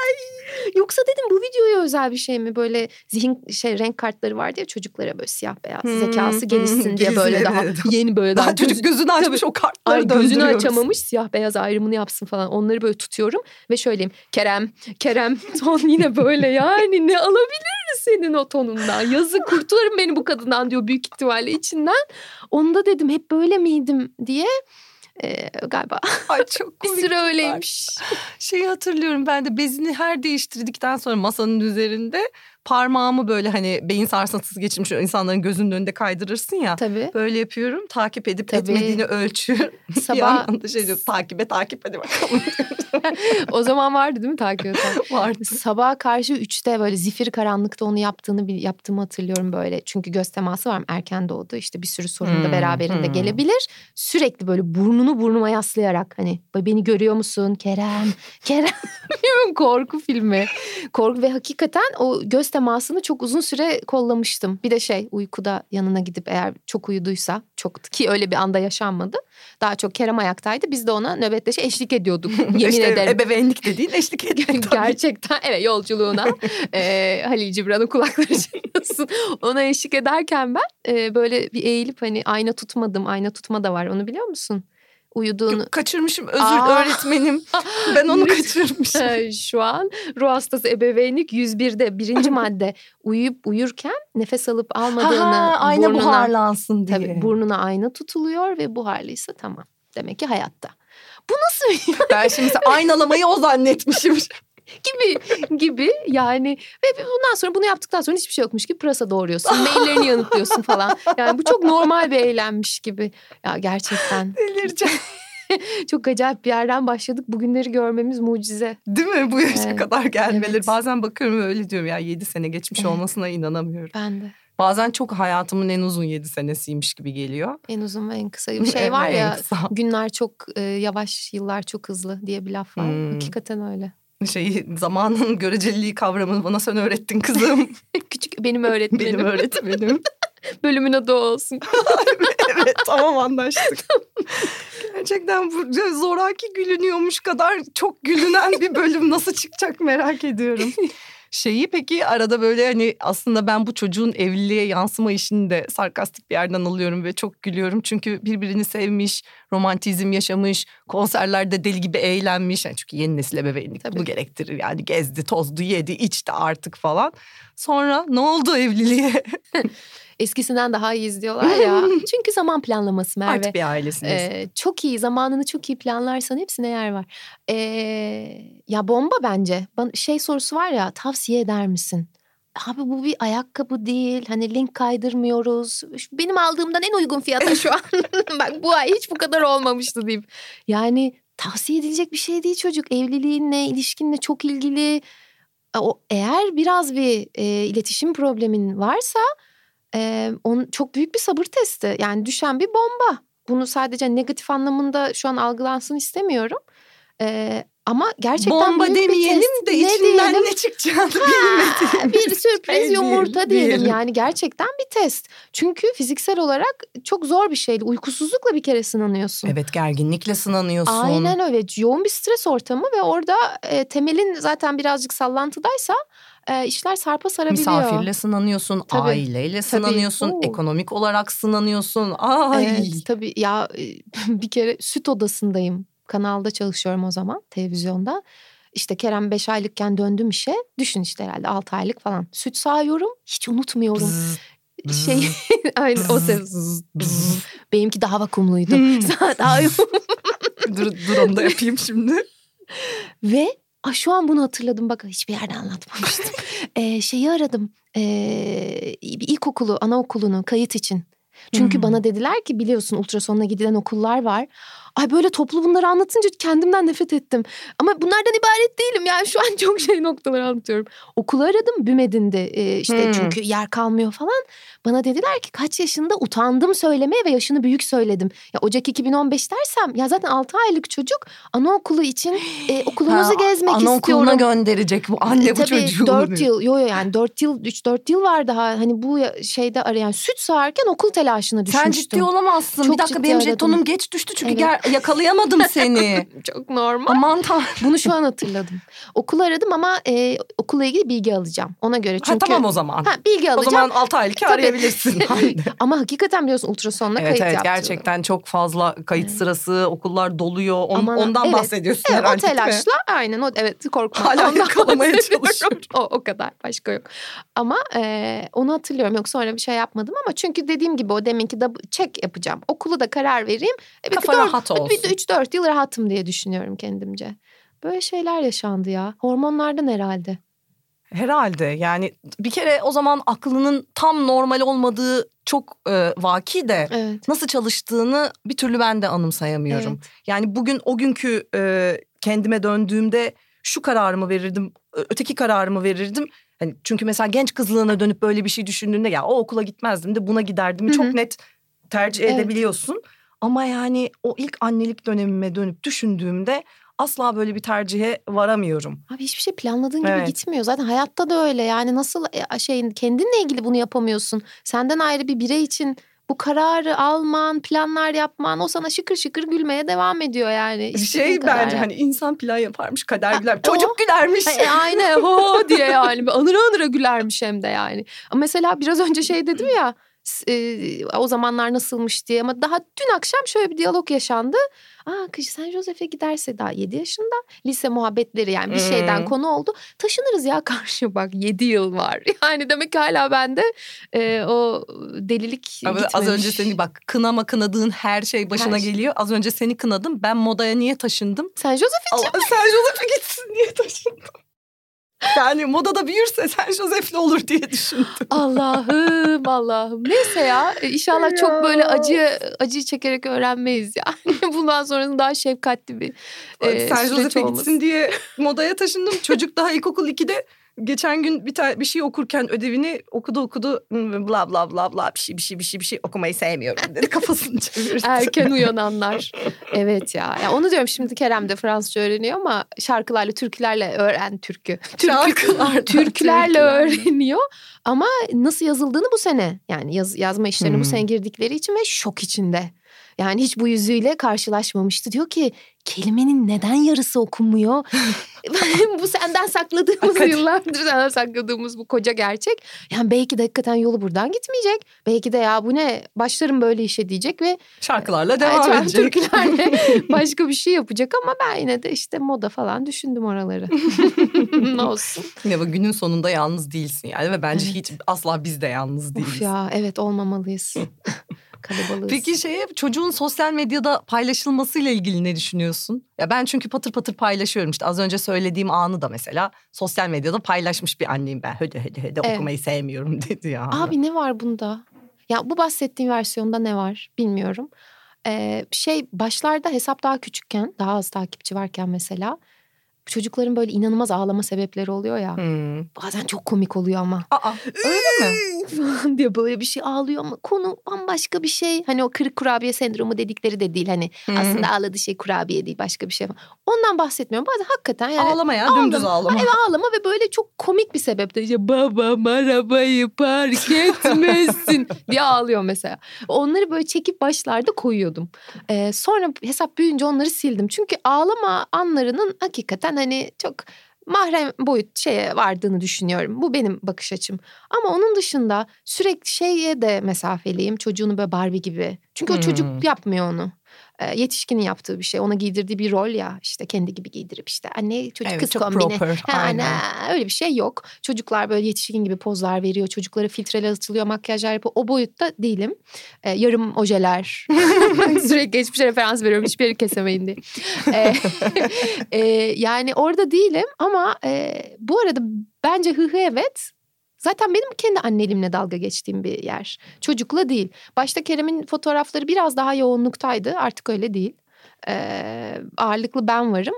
Yoksa dedim bu videoya özel bir şey mi? Böyle zihin şey renk kartları vardı ya çocuklara böyle siyah beyaz Hmm, zekası hmm, gelişsin [LAUGHS] diye böyle daha [LAUGHS] yeni böyle daha, Daha çocuk gözünü açmış o kartları Ay gözünü açamamış siyah beyaz ayrımını yapsın falan. Onları böyle tutuyorum ve şöyleyim. Kerem, Kerem ton yine böyle yani ne alabilir senin o tonundan? Yazık kurtularım beni bu kadından diyor büyük ihtimalle içinden. Onda dedim hep böyle miydim diye. Ee, galiba Ay çok [LAUGHS] bir komik. süre öyleymiş. Şeyi hatırlıyorum ben de bezini her değiştirdikten sonra masanın üzerinde parmağımı böyle hani beyin sarsıntısı geçirmiş insanların gözünün önünde kaydırırsın ya. Tabii. Böyle yapıyorum takip edip Tabii. etmediğini ölçü. [LAUGHS] bir Sabah da şey diyor takibe takip hadi bakalım [LAUGHS] o zaman vardı değil mi takip eden? [LAUGHS] vardı. Sabaha karşı üçte böyle zifir karanlıkta onu yaptığını yaptığımı hatırlıyorum böyle. Çünkü göz teması var erken doğdu işte bir sürü sorun da Hmm, beraberinde hmm. gelebilir. Sürekli böyle burnunu burnuma yaslayarak hani beni görüyor musun Kerem? Kerem korku filmi. Korku ve hakikaten o göz temasını çok uzun süre kollamıştım. Bir de şey uykuda yanına gidip eğer çok uyuduysa çok ki öyle bir anda yaşanmadı. Daha çok Kerem ayaktaydı. Biz de ona nöbetleşe eşlik ediyorduk. [LAUGHS] Yemin işte ederim. ebeveynlik dediğin eşlik [LAUGHS] tabii. Gerçekten evet yolculuğuna [LAUGHS] e, Halil Cibran'ın kulakları çınlasın. Ona eşlik ederken ben e, böyle bir eğilip hani ayna tutmadım. Ayna tutma da var onu biliyor musun? Uyuduğunu. Yok, kaçırmışım özür Aa. öğretmenim. [LAUGHS] Ben onu kaçırmışım. Şu an ruh hastası ebeveynlik 101'de birinci [LAUGHS] madde uyuyup uyurken nefes alıp almadığını Ha, ayna burnuna, buharlansın diye. tabii, burnuna ayna tutuluyor ve buharlıysa tamam. Demek ki hayatta. Bu nasıl Ben şimdi aynalamayı o zannetmişim. [LAUGHS] gibi gibi yani ve bundan sonra bunu yaptıktan sonra hiçbir şey yokmuş gibi pırasa doğruyorsun. Maillerini [LAUGHS] yanıtlıyorsun falan. Yani bu çok normal bir eylemmiş gibi. Ya gerçekten Delireceğim. [LAUGHS] çok acayip bir yerden başladık. Bugünleri görmemiz mucize. Değil mi? Bu yaşa Evet. kadar gelmeleri. Evet. Bazen bakıyorum öyle diyorum ya 7 sene geçmiş Evet. olmasına inanamıyorum. Ben de. Bazen çok hayatımın en uzun 7 senesiymiş gibi geliyor. En uzun ve en kısa bir şey [LAUGHS] var ya. Günler çok e, yavaş, yıllar çok hızlı diye bir laf var. Hmm. Hakikaten öyle. Şeyi zamanın göreceliliği kavramını bana sen öğrettin kızım. [LAUGHS] Küçük benim öğretmenim. Benim öğretmenim. [LAUGHS] Bölümün adı olsun. [LAUGHS] evet tamam anlaştık. Gerçekten bu zoraki gülünüyormuş kadar çok gülünen bir bölüm nasıl çıkacak merak ediyorum. Şeyi peki arada böyle hani aslında ben bu çocuğun evliliğe yansıma işini de sarkastik bir yerden alıyorum ve çok gülüyorum. Çünkü birbirini sevmiş, romantizm yaşamış, konserlerde deli gibi eğlenmiş. Yani çünkü yeni nesil ebeveynlik Tabii. bunu gerektirir. Yani gezdi, tozdu, yedi, içti artık falan. Sonra ne oldu evliliğe? [LAUGHS] Eskisinden daha iyi izliyorlar ya. [LAUGHS] Çünkü zaman planlaması Merve. Artık bir ailesiniz. Ee, çok iyi zamanını çok iyi planlarsan hepsine yer var. Ee, ya bomba bence. Şey sorusu var ya tavsiye eder misin? Abi bu bir ayakkabı değil. Hani link kaydırmıyoruz. Benim aldığımdan en uygun fiyata şu an. [LAUGHS] Bak bu ay hiç bu kadar olmamıştı deyip. Yani tavsiye edilecek bir şey değil çocuk. Evliliğinle, ilişkinle çok ilgili. O eğer biraz bir e, iletişim problemin varsa e, onun çok büyük bir sabır testi. Yani düşen bir bomba. Bunu sadece negatif anlamında şu an algılansın istemiyorum. E, ama gerçekten Bomba büyük bir demeyelim test. de Ne içinden diyelim? ne çıkacağını Ha, bilmediğim. bir sürpriz şey yumurta diyelim, diyelim. diyelim. Yani gerçekten bir test. Çünkü fiziksel olarak çok zor bir şeydi. Uykusuzlukla bir kere sınanıyorsun. Evet gerginlikle sınanıyorsun. Aynen öyle. Yoğun bir stres ortamı ve orada e, temelin zaten birazcık sallantıdaysa e, işler sarpa sarabiliyor. Misafirle sınanıyorsun, Tabii. aileyle sınanıyorsun, Oo. ekonomik olarak sınanıyorsun. Ay. Evet tabii ya e, [LAUGHS] bir kere süt odasındayım. Kanalda çalışıyorum o zaman televizyonda. İşte Kerem 5 aylıkken döndüm işe. Düşün işte herhalde 6 aylık falan. Süt sağıyorum. Hiç unutmuyorum. Bzzz, şey [LAUGHS] aynı o ses. Benimki daha vakumluydu. Hmm. [LAUGHS] daha dur, dur onu da yapayım şimdi. Ve ah, şu an bunu hatırladım bak hiçbir yerde anlatmamıştım. [LAUGHS] Ee, şeyi aradım. Ee, ilkokulu, anaokulunu kayıt için. Çünkü Hmm. bana dediler ki biliyorsun ultrasonla gidilen okullar var. Ay böyle toplu bunları anlatınca kendimden nefret ettim. Ama bunlardan ibaret değilim yani şu an çok şey noktaları anlatıyorum. Okulu aradım BÜMED'inde ee, işte Hmm. çünkü yer kalmıyor falan. Bana dediler ki kaç yaşında utandım söylemeye ve yaşını büyük söyledim. Ya Ocak 2015 dersem ya zaten 6 aylık çocuk anaokulu için e, [GASPS] okulunuzu Ha, gezmek Anaokuluna istiyorum. gönderecek bu anne bu Tabii çocuğu. 4 yıl yo yo yani 4 yıl 3 4 yıl var daha hani bu şeyde arayan süt sağarken okul telaşına düşmüştüm. Sen ciddi olamazsın. Çok bir dakika benim aradım. jetonum geç düştü çünkü Evet. gel- yakalayamadım seni. [LAUGHS] Çok normal. Aman tanrım. Bunu şu an hatırladım. Okulu aradım ama e, okulla ilgili bilgi alacağım. Ona göre çünkü Ha, tamam o zaman. Ha, bilgi o alacağım. zaman 6 aylık arayabilirsin. [LAUGHS] ama hakikaten biliyorsun ultrasonla evet kayıt evet yaptırdım. gerçekten çok fazla kayıt Evet. sırası okullar doluyor. On- Aman, ondan evet. bahsediyorsun Evet, o herhalde mi? telaşla aynen o evet korkma. Hala yakalamaya çalışıyorum. o, o kadar başka yok. Ama e, onu hatırlıyorum yok sonra bir şey yapmadım ama çünkü dediğim gibi o deminki de check yapacağım. Okulu da karar vereyim. E, Kafa dört- rahat olsun. Bir de 3-4 yıl rahatım diye düşünüyorum kendimce. Böyle şeyler yaşandı ya. Hormonlardan herhalde. Herhalde yani bir kere o zaman aklının tam normal olmadığı çok e, vaki de Evet. nasıl çalıştığını bir türlü ben de anımsayamıyorum. Evet. Yani bugün o günkü e, kendime döndüğümde şu kararımı verirdim, öteki kararımı verirdim. Hani çünkü mesela genç kızlığına dönüp böyle bir şey düşündüğünde ya o okula gitmezdim de buna giderdim Hı hı. çok net tercih Evet. edebiliyorsun. Ama yani o ilk annelik dönemime dönüp düşündüğümde asla böyle bir tercihe varamıyorum. Abi hiçbir şey planladığın gibi Evet. gitmiyor. Zaten hayatta da öyle. Yani nasıl e, şeyin kendinle ilgili bunu yapamıyorsun. Senden ayrı bir birey için bu kararı alman, planlar yapman o sana şıkır şıkır gülmeye devam ediyor yani. Şey bence yap. hani insan plan yaparmış kader Ha, güler. o- Çocuk gülermiş. E, aynen [LAUGHS] ho diye yani anıra anıra gülermiş hem de yani. Mesela biraz önce şey dedim ya e, o zamanlar nasılmış diye ama daha dün akşam şöyle bir diyalog yaşandı. Aa kız San Jose'e giderse daha 7 yaşında lise muhabbetleri yani bir şeyden Hmm. konu oldu. Taşınırız ya karşı bak 7 yıl var. [LAUGHS] Yani demek ki hala bende e, o delilik Ama gitmemiş. az önce seni bak kınama kınadığın her şey başına Her şey. geliyor. Az önce seni kınadım. Ben modaya niye taşındım? San Jose Allah Sen Joseph'e gitsin diye taşındım. Yani modada büyürse Sen Joseph'le olur diye düşündüm. Allah'ım Allah'ım. Neyse ya e, inşallah çok böyle acı acı çekerek öğrenmeyiz yani. [LAUGHS] Bundan sonrasında daha şefkatli bir e, Sen olmasın. gitsin diye modaya taşındım. Çocuk daha ilkokul 2'de geçen gün bir tane bir şey okurken ödevini okudu okudu "Hmm, bla bla bla bla bir şey bir şey bir şey bir şey okumayı sevmiyorum dedi [LAUGHS] kafasını çevirdi. Erken uyananlar. Evet ya. ya. Onu diyorum şimdi Kerem de Fransızca öğreniyor ama şarkılarla, türkülerle öğren türkü. Türkülerle türkülerle. öğreniyor. Ama nasıl yazıldığını bu sene yani yaz, yazma işlerine Hmm. bu sene girdikleri için ve şok içinde. Yani hiç bu yüzüyle karşılaşmamıştı. Diyor ki kelimenin neden yarısı okunmuyor? [LAUGHS] bu senden sakladığımız yıllardır senden sakladığımız bu koca gerçek. Yani belki de hakikaten yolu buradan gitmeyecek. Belki de ya bu ne başlarım böyle işe diyecek ve Şarkılarla devam Acaba edecek. türkülerle [LAUGHS] başka bir şey yapacak ama ben yine de işte moda falan düşündüm oraları. [LAUGHS] ne olsun. Bak günün sonunda yalnız değilsin yani ve bence Evet. hiç asla biz de yalnız değiliz. Of ya evet olmamalıyız. Kalabalığız. Peki şeye çocuğun sosyal medyada paylaşılmasıyla ilgili ne düşünüyorsun? Ya ben çünkü patır patır paylaşıyorum işte az önce söylediğim anı da mesela sosyal medyada paylaşmış bir anneyim ben. Höde höde höde Evet. okumayı sevmiyorum [LAUGHS] dedi ya. Abi ne var bunda? Ya bu bahsettiğim versiyonda ne var bilmiyorum. Ee, şey başlarda hesap daha küçükken daha az takipçi varken mesela çocukların böyle inanılmaz ağlama sebepleri oluyor ya. Hmm. Bazen çok komik oluyor ama. Aa öyle mi? [LAUGHS] falan diye böyle bir şey ağlıyor ama konu bambaşka bir şey. Hani o kırık kurabiye sendromu dedikleri de değil. Hani hı. aslında ağladığı şey kurabiye değil başka bir şey falan. Ondan bahsetmiyorum. Bazen hakikaten yani Ağlama ya dümdüz ağlama. Ha, Evet ağlama ve böyle çok komik bir sebepte işte babam arabayı park etmesin [LAUGHS] diye ağlıyor mesela. Onları böyle çekip başlarda koyuyordum. Ee, sonra hesap büyüyünce onları sildim. Çünkü ağlama anlarının hakikaten hani çok mahrem boyut şeye vardığını düşünüyorum. Bu benim bakış açım. Ama onun dışında sürekli şeye de mesafeliyim. Çocuğunu böyle Barbie gibi. Çünkü o Hmm. çocuk yapmıyor onu. Ee, yetişkinin yaptığı bir şey. Ona giydirdiği bir rol ya işte kendi gibi giydirip işte anne çocuk Evet, kız çok kombini. proper, Ha, aynen. ana, öyle bir şey yok. Çocuklar böyle yetişkin gibi pozlar veriyor. Çocuklara filtreler atılıyor, makyajlar yapıyor. O boyutta değilim. Ee, yarım ojeler. [LAUGHS] Sürekli geçmişe referans veriyorum hiçbir yeri kesemeyin diye. Ee, [LAUGHS] e, yani orada değilim ama e, bu arada bence hı hı evet. Zaten benim kendi anneliğimle dalga geçtiğim bir yer. Çocukla değil. Başta Kerem'in fotoğrafları biraz daha yoğunluktaydı. Artık öyle değil. Ee, ağırlıklı ben varım.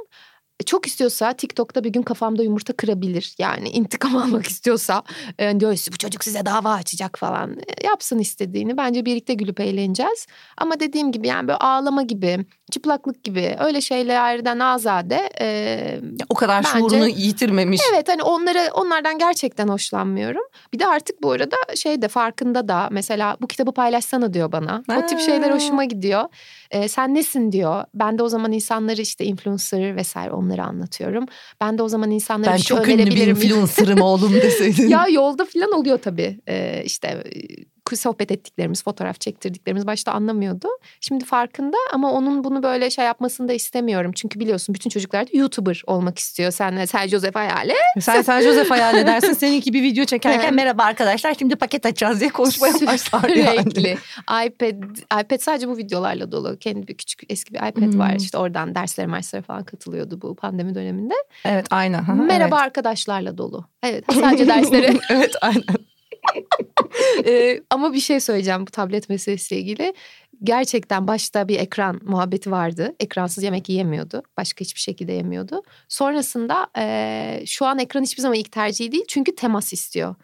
Çok istiyorsa TikTok'ta bir gün kafamda yumurta kırabilir. Yani intikam [LAUGHS] almak istiyorsa e, diyor bu çocuk size dava açacak falan. E, Yapsın istediğini. Bence birlikte gülüp eğleneceğiz. Ama dediğim gibi yani böyle ağlama gibi, çıplaklık gibi öyle şeylerden azade. e, O kadar Bence- şuurunu yitirmemiş. Evet hani onları onlardan gerçekten hoşlanmıyorum. Bir de artık bu arada şey de farkında da mesela bu kitabı paylaşsana diyor bana. O tip şeyler Ha. hoşuma gidiyor. Ee, sen nesin diyor. Ben de o zaman insanları işte influencer vesaire onları anlatıyorum. Ben de o zaman insanlara Ben bir şey çok ünlü bir önerebilirim. influencer'ım [LAUGHS] oğlum deseydin. ya yolda falan oluyor tabii. Ee, işte sohbet ettiklerimiz, fotoğraf çektirdiklerimiz başta anlamıyordu. Şimdi farkında ama onun bunu böyle şey yapmasını da istemiyorum. Çünkü biliyorsun bütün çocuklar da YouTuber olmak istiyor. Sen Sen Joseph hayali. Sen sen Joseph hayal edersin. [LAUGHS] Seninki bir video çekerken Evet. merhaba arkadaşlar şimdi paket açacağız diye konuşmaya başlar yani. İPad, iPad sadece bu videolarla dolu. Kendi bir küçük eski bir iPad Hmm. var. İşte oradan derslere merslere falan katılıyordu bu pandemi döneminde. Evet aynen. Merhaba arkadaşlarla dolu. Evet sadece derslere. Evet. [LAUGHS] evet aynen. Ee, ama bir şey söyleyeceğim bu tablet meselesiyle ilgili. Gerçekten başta bir ekran muhabbeti vardı. Ekransız yemek yiyemiyordu. Başka hiçbir şekilde yemiyordu. Sonrasında eee, şu an ekran hiçbir zaman ilk tercihi değil. Çünkü temas istiyor.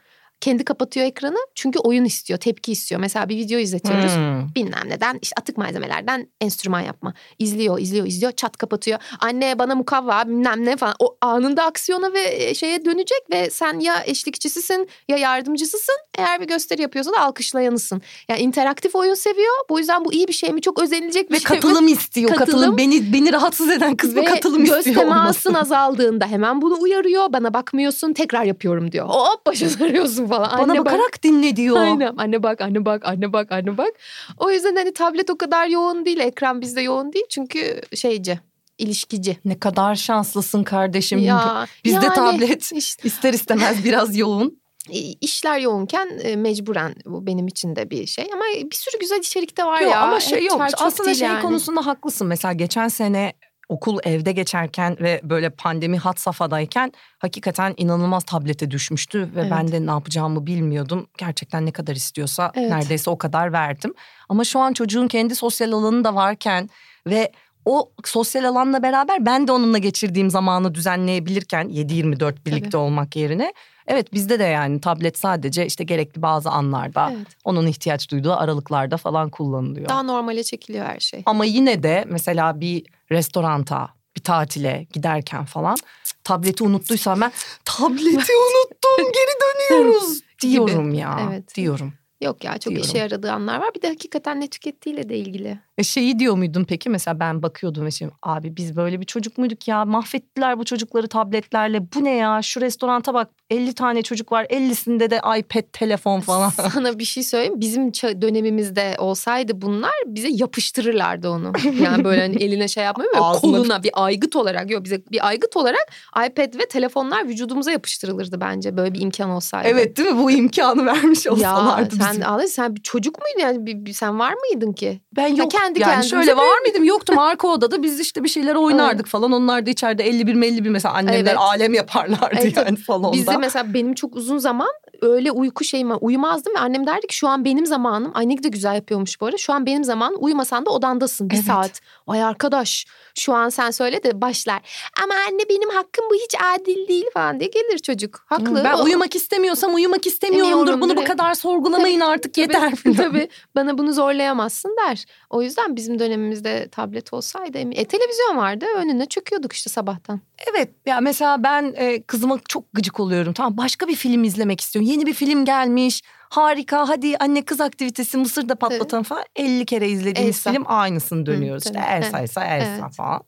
Kendi kapatıyor ekranı çünkü oyun istiyor, tepki istiyor. Mesela bir video izletiyoruz. Hmm. bilmem neden işte atık malzemelerden enstrüman yapma. İzliyor, izliyor, izliyor, çat kapatıyor. Anne bana mukavva bilmem ne falan. O anında aksiyona ve e, şeye dönecek ve sen ya eşlikçisisin ya yardımcısısın. Eğer bir gösteri yapıyorsa da alkışlayanısın. Yani interaktif oyun seviyor. Bu yüzden bu iyi bir şey mi? Çok özenilecek bir Ve şey mi? katılım istiyor. Katılım, Katılım. beni beni rahatsız eden kısmı katılım göz istiyor temasın olması. azaldığında hemen bunu uyarıyor. Bana bakmıyorsun tekrar yapıyorum diyor. Hop başa sarıyorsun falan. Bana Anne bak- bakarak dinle diyor. Aynen anne bak anne bak anne bak anne bak. O yüzden hani tablet o kadar yoğun değil ekran bizde yoğun değil çünkü şeyci ilişkici. Ne kadar şanslısın kardeşim. Ya, Bizde yani tablet [LAUGHS] işte ister istemez biraz yoğun. [LAUGHS] işler yoğunken e, mecburen bu benim için de bir şey ama bir sürü güzel içerik de var Yok, ya. ama şey yok. Aslında şey yani. konusunda haklısın. Mesela geçen sene okul evde geçerken ve böyle pandemi hat safhadayken hakikaten inanılmaz tablete düşmüştü ve Evet. ben de ne yapacağımı bilmiyordum. Gerçekten ne kadar istiyorsa Evet. neredeyse o kadar verdim. Ama şu an çocuğun kendi sosyal alanı da varken ve o sosyal alanla beraber ben de onunla geçirdiğim zamanı düzenleyebilirken 7-24 birlikte olmak yerine evet bizde de yani tablet sadece işte gerekli bazı anlarda Evet. onun ihtiyaç duyduğu aralıklarda falan kullanılıyor. Daha normale çekiliyor her şey. Ama yine de mesela bir restoranta, bir tatile giderken falan tableti unuttuysam ben tableti [LAUGHS] unuttum geri dönüyoruz diyorum ya. Evet. Diyorum. Yok ya çok Diyorum. işe yaradığı anlar var. Bir de hakikaten ne tükettiğiyle de ilgili. E şeyi diyor muydun peki mesela ben bakıyordum ve şimdi abi biz böyle bir çocuk muyduk ya mahvettiler bu çocukları tabletlerle bu ne ya şu restoranta bak 50 tane çocuk var 50'sinde de iPad telefon falan. [LAUGHS] Sana bir şey söyleyeyim. Bizim dönemimizde olsaydı bunlar bize yapıştırırlardı onu. Yani böyle hani eline şey yapmıyor [LAUGHS] Ağzına- koluna bir aygıt olarak. Yok bize bir aygıt olarak iPad ve telefonlar vücudumuza yapıştırılırdı bence böyle bir imkan olsaydı. evet değil mi bu imkanı vermiş Ya olsalardı sen bize. ağla sen bir çocuk muydun yani bir, bir- sen var mıydın ki? Ben yok kendi yani şöyle var mıydım yoktum arka odada biz işte bir şeyler oynardık falan onlar da içeride 51 51 mesela annemler Evet. alem yaparlardı Evet, yani salonda. Bizde mesela benim çok uzun zaman öyle uyku şeyim. Uyumazdım ve annem derdi ki şu an benim zamanım. Ay ne de güzel yapıyormuş bu arada. Şu an benim zamanım uyumasan da odandasın bir Evet. saat. Ay arkadaş şu an sen söyle de başlar. Ama anne benim hakkım bu hiç adil değil falan diye gelir çocuk. Haklı. Ben O- uyumak istemiyorsam uyumak istemiyorumdur. Bunu bu kadar sorgulamayın artık Tabii, yeter. Tabii bana bunu zorlayamazsın der. O yüzden bizim dönemimizde tablet olsaydı e, televizyon vardı önüne çöküyorduk işte sabahtan. Evet ya mesela ben e, kızıma çok gıcık oluyorum. Tamam başka bir film izlemek istiyorum. Yeni bir film gelmiş. Harika hadi anne kız aktivitesi Mısır'da patlatalım falan. 50 kere izlediğimiz Elsa. film aynısını dönüyoruz. tabii. işte Elsa Elsa Elsa Evet. falan.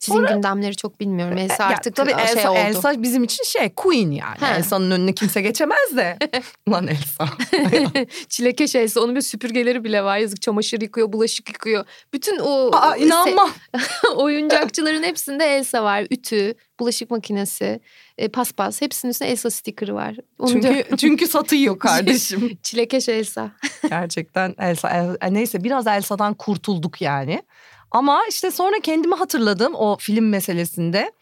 Sizin Sonra- gündemleri çok bilmiyorum. Elsa Ya artık tabii şey Elsa, oldu. Elsa bizim için şey Queen yani. He. Elsa'nın önüne kimse geçemez de. [LAUGHS] Ulan Elsa. [LAUGHS] Çilekeş Elsa onun bir süpürgeleri bile var. Yazık çamaşır yıkıyor, bulaşık yıkıyor. Bütün o Aa inanmam. [LAUGHS] oyuncakçıların hepsinde Elsa var. Ütü, bulaşık makinesi, e, paspas hepsinin üstünde Elsa sticker'ı var. Onu Çünkü çünkü satıyor kardeşim. Çilekeş Elsa. Gerçekten Elsa, El- e, neyse biraz Elsa'dan kurtulduk yani. Ama işte sonra kendimi hatırladım o film meselesinde.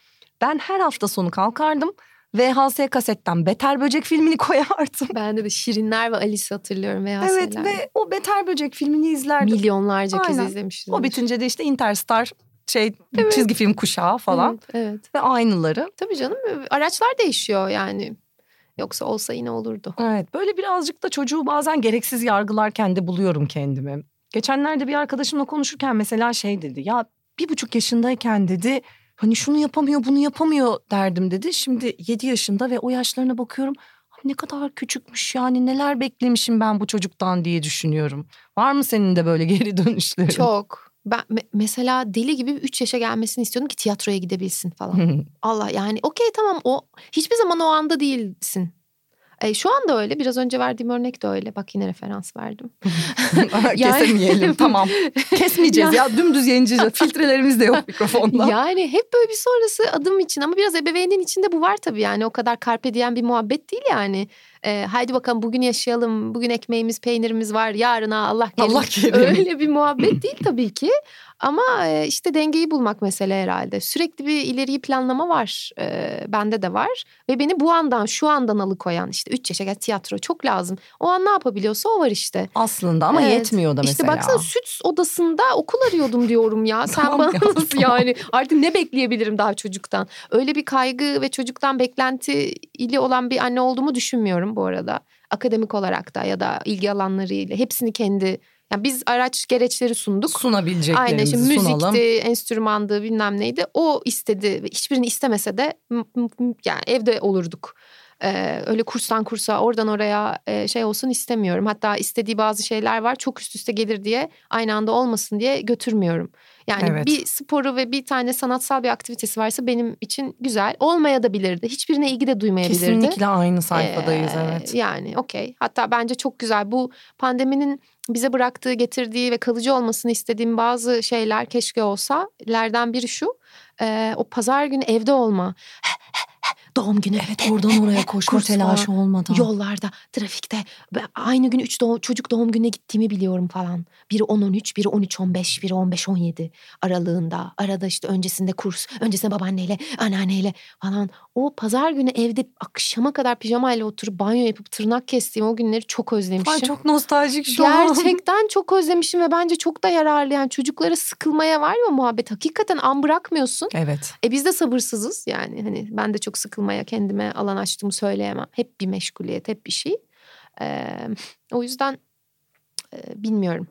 Ben her hafta sonu kalkardım. VHS kasetten Beter Böcek filmini [LAUGHS] koyardım. Bende de Şirinler ve Alice hatırlıyorum veya Evet ve o Beter Böcek filmini izlerdim. milyonlarca kez Aynen. izlemiştim. O bitince de işte Interstar şey Evet. çizgi film kuşağı falan Evet, evet. ve aynıları. Tabii canım araçlar değişiyor yani. Yoksa olsa yine olurdu. Evet böyle birazcık da çocuğu bazen gereksiz yargılarken de buluyorum kendimi. Geçenlerde bir arkadaşımla konuşurken mesela şey dedi ya bir buçuk yaşındayken dedi hani şunu yapamıyor bunu yapamıyor derdim dedi. Şimdi yedi yaşında ve o yaşlarına bakıyorum "Ay ne kadar küçükmüş yani neler beklemişim ben bu çocuktan diye düşünüyorum. Var mı senin de böyle [LAUGHS] geri dönüşlerin? Çok. Ben me- mesela deli gibi 3 yaşa gelmesini istiyordum ki tiyatroya gidebilsin falan. [LAUGHS] Allah yani okey tamam o hiçbir zaman o anda değilsin. E, şu anda öyle. Biraz önce verdiğim örnek de öyle. Bak yine referans verdim. [LAUGHS] Yani- Kesemeyelim tamam. Kesmeyeceğiz [LAUGHS] ya dümdüz yayıncıyız. Filtrelerimiz de yok mikrofonda. Yani hep böyle bir sonrası adım için ama biraz ebeveynin içinde bu var tabii yani o kadar karpe diyen bir muhabbet değil yani. E, haydi bakalım bugün yaşayalım. Bugün ekmeğimiz, peynirimiz var. Yarına Allah kerim. Allah kerim. [LAUGHS] Öyle bir muhabbet [CLEARS THROAT] değil tabii ki. Ama e, işte dengeyi bulmak mesele herhalde. Sürekli bir ileriyi planlama var. E, bende de var. Ve beni bu andan, şu andan alıkoyan işte 3 yaşa gel tiyatro çok lazım. O an ne yapabiliyorsa o var işte. Aslında ama Evet. yetmiyor da mesela. İşte baksana süt odasında okul arıyordum diyorum ya. Sen Tamam bana ya, nasıl tamam. yani artık ne bekleyebilirim daha çocuktan? Öyle bir kaygı ve çocuktan beklenti ili olan bir anne olduğumu düşünmüyorum bu arada. Akademik olarak da ya da ilgi alanlarıyla hepsini kendi yani biz araç gereçleri sunduk. Aynen sunabileceklerimizi işte sunalım. müzikti, enstrümandı bilmem neydi. O istedi hiçbirini istemese de yani evde olurduk. Ee, öyle kurstan kursa oradan oraya e, şey olsun istemiyorum. Hatta istediği bazı şeyler var çok üst üste gelir diye aynı anda olmasın diye götürmüyorum. Yani Evet. bir sporu ve bir tane sanatsal bir aktivitesi varsa benim için güzel. Olmaya da bilirdi. Hiçbirine ilgi de duymayabilirdi. Kesinlikle aynı sayfadayız Ee, evet. Yani okey. Hatta bence çok güzel. Bu pandeminin bize bıraktığı, getirdiği ve kalıcı olmasını istediğim bazı şeyler keşke olsa. Lerden biri şu. e, o pazar günü evde olma. Doğum günü. Evet oradan oraya koşma telaşı olmadan. Yollarda, trafikte. Aynı gün üç doğ- çocuk doğum gününe gittiğimi biliyorum falan. Biri 10-13, biri 13-15, biri 15-17 aralığında. Arada işte öncesinde kurs, öncesinde babaanneyle, anneanneyle falan. O pazar günü evde akşama kadar pijamayla oturup banyo yapıp tırnak kestiğim o günleri çok özlemişim. Ay çok nostaljik şu an. Gerçekten çok özlemişim ve bence çok da yararlı. Yani çocuklara sıkılmaya var ya muhabbet. Hakikaten an bırakmıyorsun. Evet. E biz de sabırsızız yani hani ben de çok sıkılmaya kendime alan açtığımı söyleyemem. Hep bir meşguliyet, hep bir şey. Ee, o yüzden e, bilmiyorum.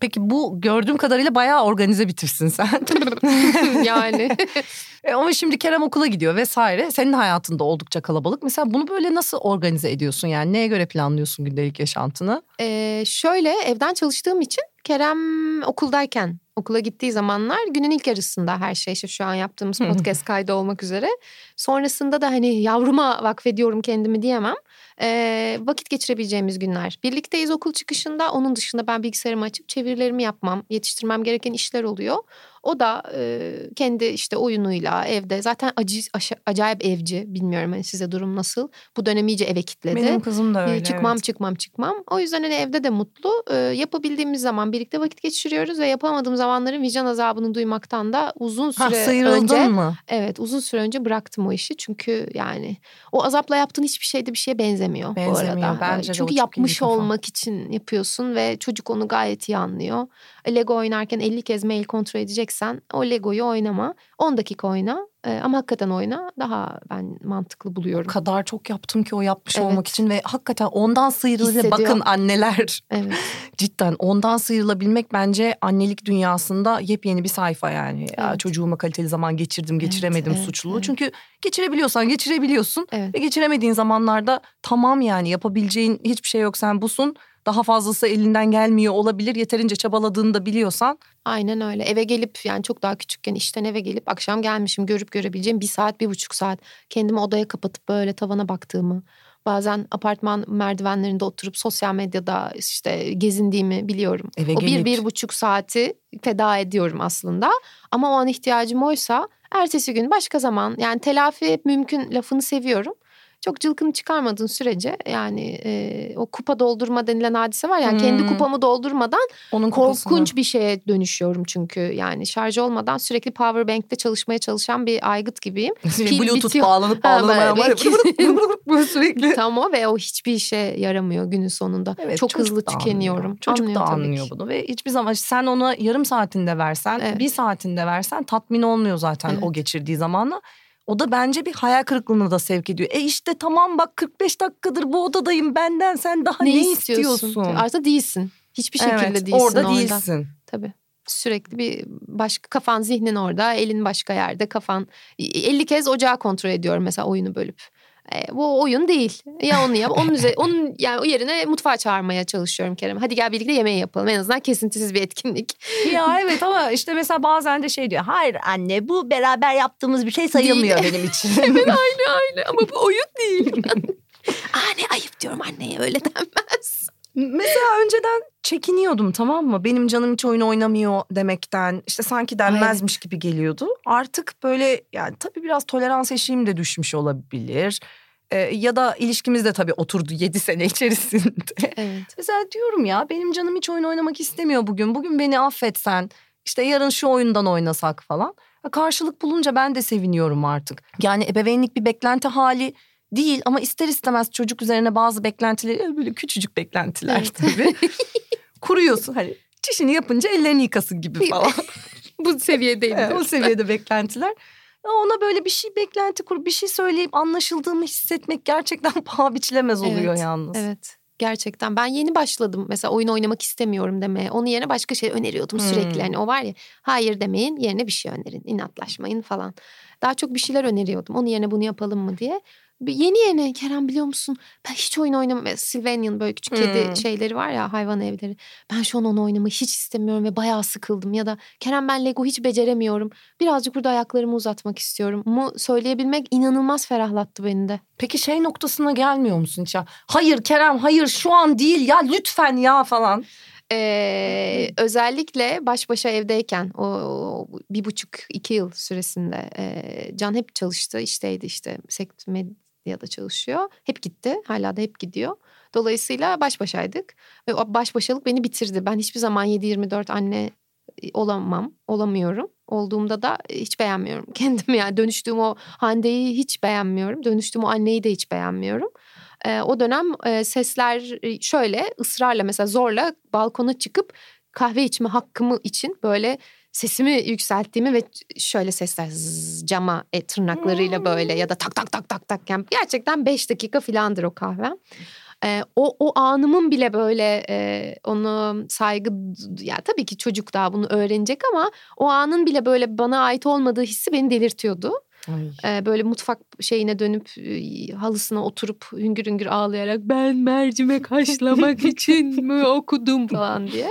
Peki bu gördüğüm kadarıyla bayağı organize bitirsin sen. [LAUGHS] yani. [LAUGHS] E ama şimdi Kerem okula gidiyor vesaire. Senin hayatında oldukça kalabalık. Mesela bunu böyle nasıl organize ediyorsun yani? Neye göre planlıyorsun gündelik yaşantını? Ee, şöyle evden çalıştığım için Kerem okuldayken okula gittiği zamanlar günün ilk yarısında her şey işte şu an yaptığımız podcast kaydı olmak üzere. Sonrasında da hani yavruma vakfediyorum kendimi diyemem. Ee, vakit geçirebileceğimiz günler. Birlikteyiz okul çıkışında. Onun dışında ben bilgisayarımı açıp çevirilerimi yapmam, yetiştirmem gereken işler oluyor. O da e, kendi işte oyunuyla evde zaten acı, aşa- acayip evci. Bilmiyorum hani size durum nasıl. Bu dönem iyice eve kitledi. Benim kızım da öyle. çıkmam evet. çıkmam çıkmam. O yüzden hani evde de mutlu. Ee, yapabildiğimiz zaman birlikte vakit geçiriyoruz ve yapamadığım zamanların vicdan azabını duymaktan da uzun Ha, süre sıyrıldın önce mı? evet uzun süre önce bıraktım o işi. Çünkü yani o azapla yaptığın hiçbir şey de bir şeye benzemiyor, Benzemiyor, bu arada. bence de o Çünkü iyi yapmış olmak için yapıyorsun ve çocuk onu gayet iyi anlıyor. Lego oynarken 50 kez mail kontrol edeceksen o Lego'yu oynama. 10 dakika oyna Ee, ama hakikaten oyna daha ben mantıklı buluyorum. O kadar çok yaptım ki o yapmış Evet. olmak için ve hakikaten ondan sıyrılır. Hissediyor. Bakın anneler Evet. [LAUGHS] cidden ondan sıyrılabilmek bence annelik dünyasında yepyeni bir sayfa yani. Ya, Evet. çocuğuma kaliteli zaman geçirdim, geçiremedim evet, suçluluğu. evet. Çünkü geçirebiliyorsan geçirebiliyorsun Evet. ve geçiremediğin zamanlarda tamam yani yapabileceğin hiçbir şey yok sen busun. Daha fazlası elinden gelmiyor olabilir. Yeterince çabaladığını da biliyorsan Aynen öyle. Eve gelip yani çok daha küçükken işten eve gelip akşam gelmişim görüp görebileceğim bir saat bir buçuk saat kendimi odaya kapatıp böyle tavana baktığımı bazen apartman merdivenlerinde oturup sosyal medyada işte gezindiğimi biliyorum. eve o bir gelip bir buçuk saati feda ediyorum aslında ama o an ihtiyacım oysa ertesi gün başka zaman yani telafi mümkün lafını seviyorum. Çok cılkını çıkarmadığın sürece yani e, o kupa doldurma denilen hadise var yani kendi Hmm. kupamı doldurmadan onun kupasını- Korkunç bir şeye dönüşüyorum çünkü yani şarj olmadan sürekli power bank'te çalışmaya çalışan bir aygıt gibiyim. [LAUGHS] Pil Bluetooth bitiyor. bağlanıp bağlanamayan var ya. sürekli. Tam o ve o hiçbir işe yaramıyor günün sonunda. Evet, Çok hızlı tükeniyorum. Anlıyor. Çocuk Anlıyor da anlıyor bunu ve hiçbir zaman sen ona yarım saatinde versen, Evet. bir saatinde versen tatmin olmuyor zaten Evet. o geçirdiği zamanla. O da bence bir hayal kırıklığına da sevk ediyor. E işte tamam bak 45 dakikadır bu odadayım benden sen daha ne, istiyorsun? Artık değilsin. Hiçbir şekilde evet, değilsin orada orada. değilsin. Tabii. Sürekli bir başka kafan zihnin orada, elin başka yerde, kafan 50 kez ocağı kontrol ediyorum mesela oyunu bölüp. E, bu oyun değil. Ya onu yap. Onun üzerine, [LAUGHS] onun yani o yerine mutfağa çağırmaya çalışıyorum Kerem. Hadi gel birlikte yemeği yapalım. En azından kesintisiz bir etkinlik. [LAUGHS] ya evet ama işte mesela bazen de şey diyor. Hayır anne bu beraber yaptığımız bir şey sayılmıyor [LAUGHS] benim için. Aynen aynen ama bu oyun değil. Anne ayıp diyorum anneye öyle denmez. Mesela önceden çekiniyordum tamam mı? Benim canım hiç oyun oynamıyor demekten. İşte sanki denmezmiş gibi geliyordu. Artık böyle yani tabii biraz tolerans eşiğim de düşmüş olabilir. Ee, ya da ilişkimiz de tabii oturdu [LAUGHS] 7 sene içerisinde. Evet. Mesela diyorum ya benim canım hiç oyun oynamak istemiyor bugün. Bugün beni affetsen işte yarın şu oyundan oynasak falan. Karşılık bulunca ben de seviniyorum artık. Yani ebeveynlik bir beklenti hali değil ama ister istemez çocuk üzerine bazı beklentileri böyle küçücük beklentiler Evet. tabii. [LAUGHS] Kuruyorsun hani çişini yapınca ellerini yıkasın gibi falan. [LAUGHS] Bu seviyedeyim. Evet, o seviyede beklentiler. Ya Ona böyle bir şey beklenti kur, bir şey söyleyip anlaşıldığımı hissetmek gerçekten [LAUGHS] paha biçilemez oluyor Evet, yalnız. Evet. Gerçekten ben yeni başladım mesela oyun oynamak istemiyorum demeye. Onun yerine başka şey öneriyordum sürekli. Hmm. Hani o var ya hayır demeyin yerine bir şey önerin. inatlaşmayın falan. Daha çok bir şeyler öneriyordum. Onun yerine bunu yapalım mı diye. Yeni yeni Kerem biliyor musun? Ben hiç oyun oynamam. Sylvanian böyle küçük Hmm. kedi şeyleri var ya hayvan evleri. Ben şu an onu oynamayı hiç istemiyorum ve bayağı sıkıldım. Ya da Kerem ben Lego hiç beceremiyorum. Birazcık burada ayaklarımı uzatmak istiyorum. Mu söyleyebilmek inanılmaz ferahlattı beni de. Peki şey noktasına gelmiyor musun hiç ya? Hayır Kerem hayır şu an değil ya lütfen ya falan. Ee, özellikle baş başa evdeyken o, o bir buçuk iki yıl süresinde e, Can hep çalıştı işteydi işte sekt medyada çalışıyor. Hep gitti hala da hep gidiyor. Dolayısıyla baş başaydık ve o baş başalık beni bitirdi. Ben hiçbir zaman 7-24 anne olamam, olamıyorum. Olduğumda da hiç beğenmiyorum [LAUGHS] kendimi yani dönüştüğüm o Hande'yi hiç beğenmiyorum. Dönüştüğüm o anneyi de hiç beğenmiyorum. Ee, o dönem e, sesler e, şöyle ısrarla mesela zorla balkona çıkıp kahve içme hakkımı için böyle sesimi yükselttiğimi ve şöyle sesler zzz, cama e, tırnaklarıyla böyle ya da tak tak tak tak tak yani gerçekten 5 dakika filandır o kahvem. E, o, o anımın bile böyle e, onu saygı ya tabii ki çocuk daha bunu öğrenecek ama o anın bile böyle bana ait olmadığı hissi beni delirtiyordu. Ee, böyle mutfak şeyine dönüp e, halısına oturup hüngür hüngür ağlayarak ben mercimek haşlamak [LAUGHS] için mi okudum falan diye.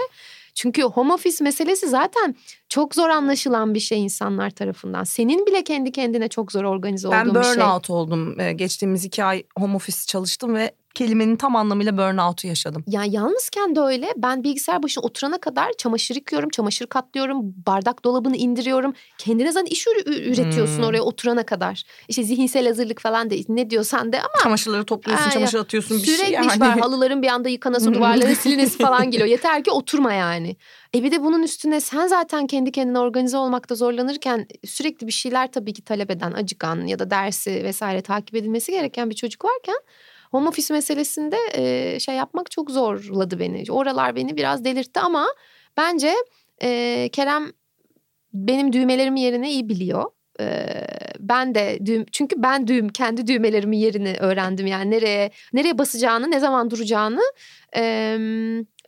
Çünkü home office meselesi zaten çok zor anlaşılan bir şey insanlar tarafından. Senin bile kendi kendine çok zor organize Ben olduğun bir şey. burnout oldum. Ee, Geçtiğimiz iki ay home office çalıştım ve kelimenin tam anlamıyla burnout'u yaşadım. Ya yalnızken de öyle. Ben bilgisayar başına oturana kadar çamaşır yıkıyorum, çamaşır katlıyorum, bardak dolabını indiriyorum. Kendine zaten iş üretiyorsun Hmm. oraya oturana kadar. İşte zihinsel hazırlık falan de ne diyorsan de ama Çamaşırları topluyorsun, ya, çamaşır atıyorsun bir sürekli şey iş yani. var. Halıların bir anda yıkanası, duvarların [LAUGHS] silinesi falan geliyor. Yeter ki oturma yani. E bir de bunun üstüne sen zaten kendi kendine organize olmakta zorlanırken sürekli bir şeyler tabii ki talep eden, acıkan ya da dersi vesaire takip edilmesi gereken bir çocuk varken home office meselesinde e, şey yapmak çok zorladı beni. Oralar beni biraz delirtti ama bence e, Kerem benim düğmelerimin yerini iyi biliyor. Ee, ben de düğüm çünkü ben düğüm kendi düğmelerimin yerini öğrendim yani nereye nereye basacağını ne zaman duracağını Ee,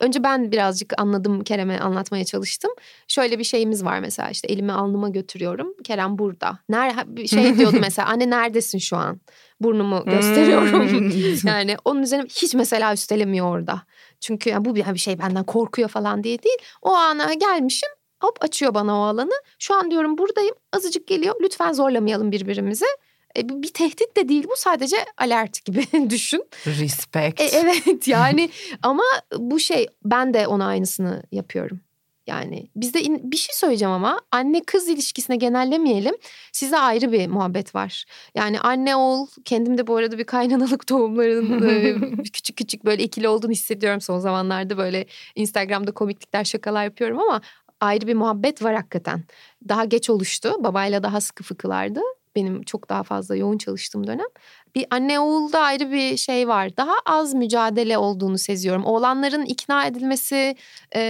önce ben birazcık anladım Kerem'e anlatmaya çalıştım. Şöyle bir şeyimiz var mesela işte elimi alnıma götürüyorum. Kerem burada. Ner şey [LAUGHS] diyordu mesela anne neredesin şu an? burnumu gösteriyorum. Hmm. [LAUGHS] yani onun üzerine hiç mesela üstelemiyor orada. Çünkü yani bu bir şey benden korkuyor falan diye değil. O ana gelmişim hop açıyor bana o alanı. Şu an diyorum buradayım azıcık geliyor. Lütfen zorlamayalım birbirimizi. E, bir tehdit de değil bu sadece alert gibi [LAUGHS] düşün. Respect. E, evet yani [LAUGHS] ama bu şey ben de ona aynısını yapıyorum. Yani bizde in- bir şey söyleyeceğim ama anne kız ilişkisine genellemeyelim. Sizde ayrı bir muhabbet var. Yani anne oğul kendimde bu arada bir kaynanalık tohumlarının [LAUGHS] e, küçük küçük böyle ikili olduğunu hissediyorum son zamanlarda böyle Instagram'da komiklikler şakalar yapıyorum ama ayrı bir muhabbet var hakikaten. Daha geç oluştu. Babayla daha sıkı fıkılardı. Benim çok daha fazla yoğun çalıştığım dönem. Bir anne oğulda ayrı bir şey var. Daha az mücadele olduğunu seziyorum. Oğlanların ikna edilmesi e,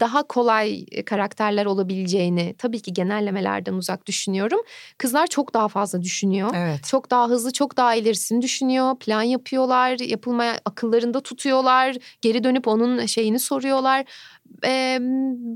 daha kolay karakterler olabileceğini tabii ki genellemelerden uzak düşünüyorum. Kızlar çok daha fazla düşünüyor. Evet. Çok daha hızlı, çok daha ilerisini düşünüyor. Plan yapıyorlar, yapılmaya akıllarında tutuyorlar. Geri dönüp onun şeyini soruyorlar. Ee,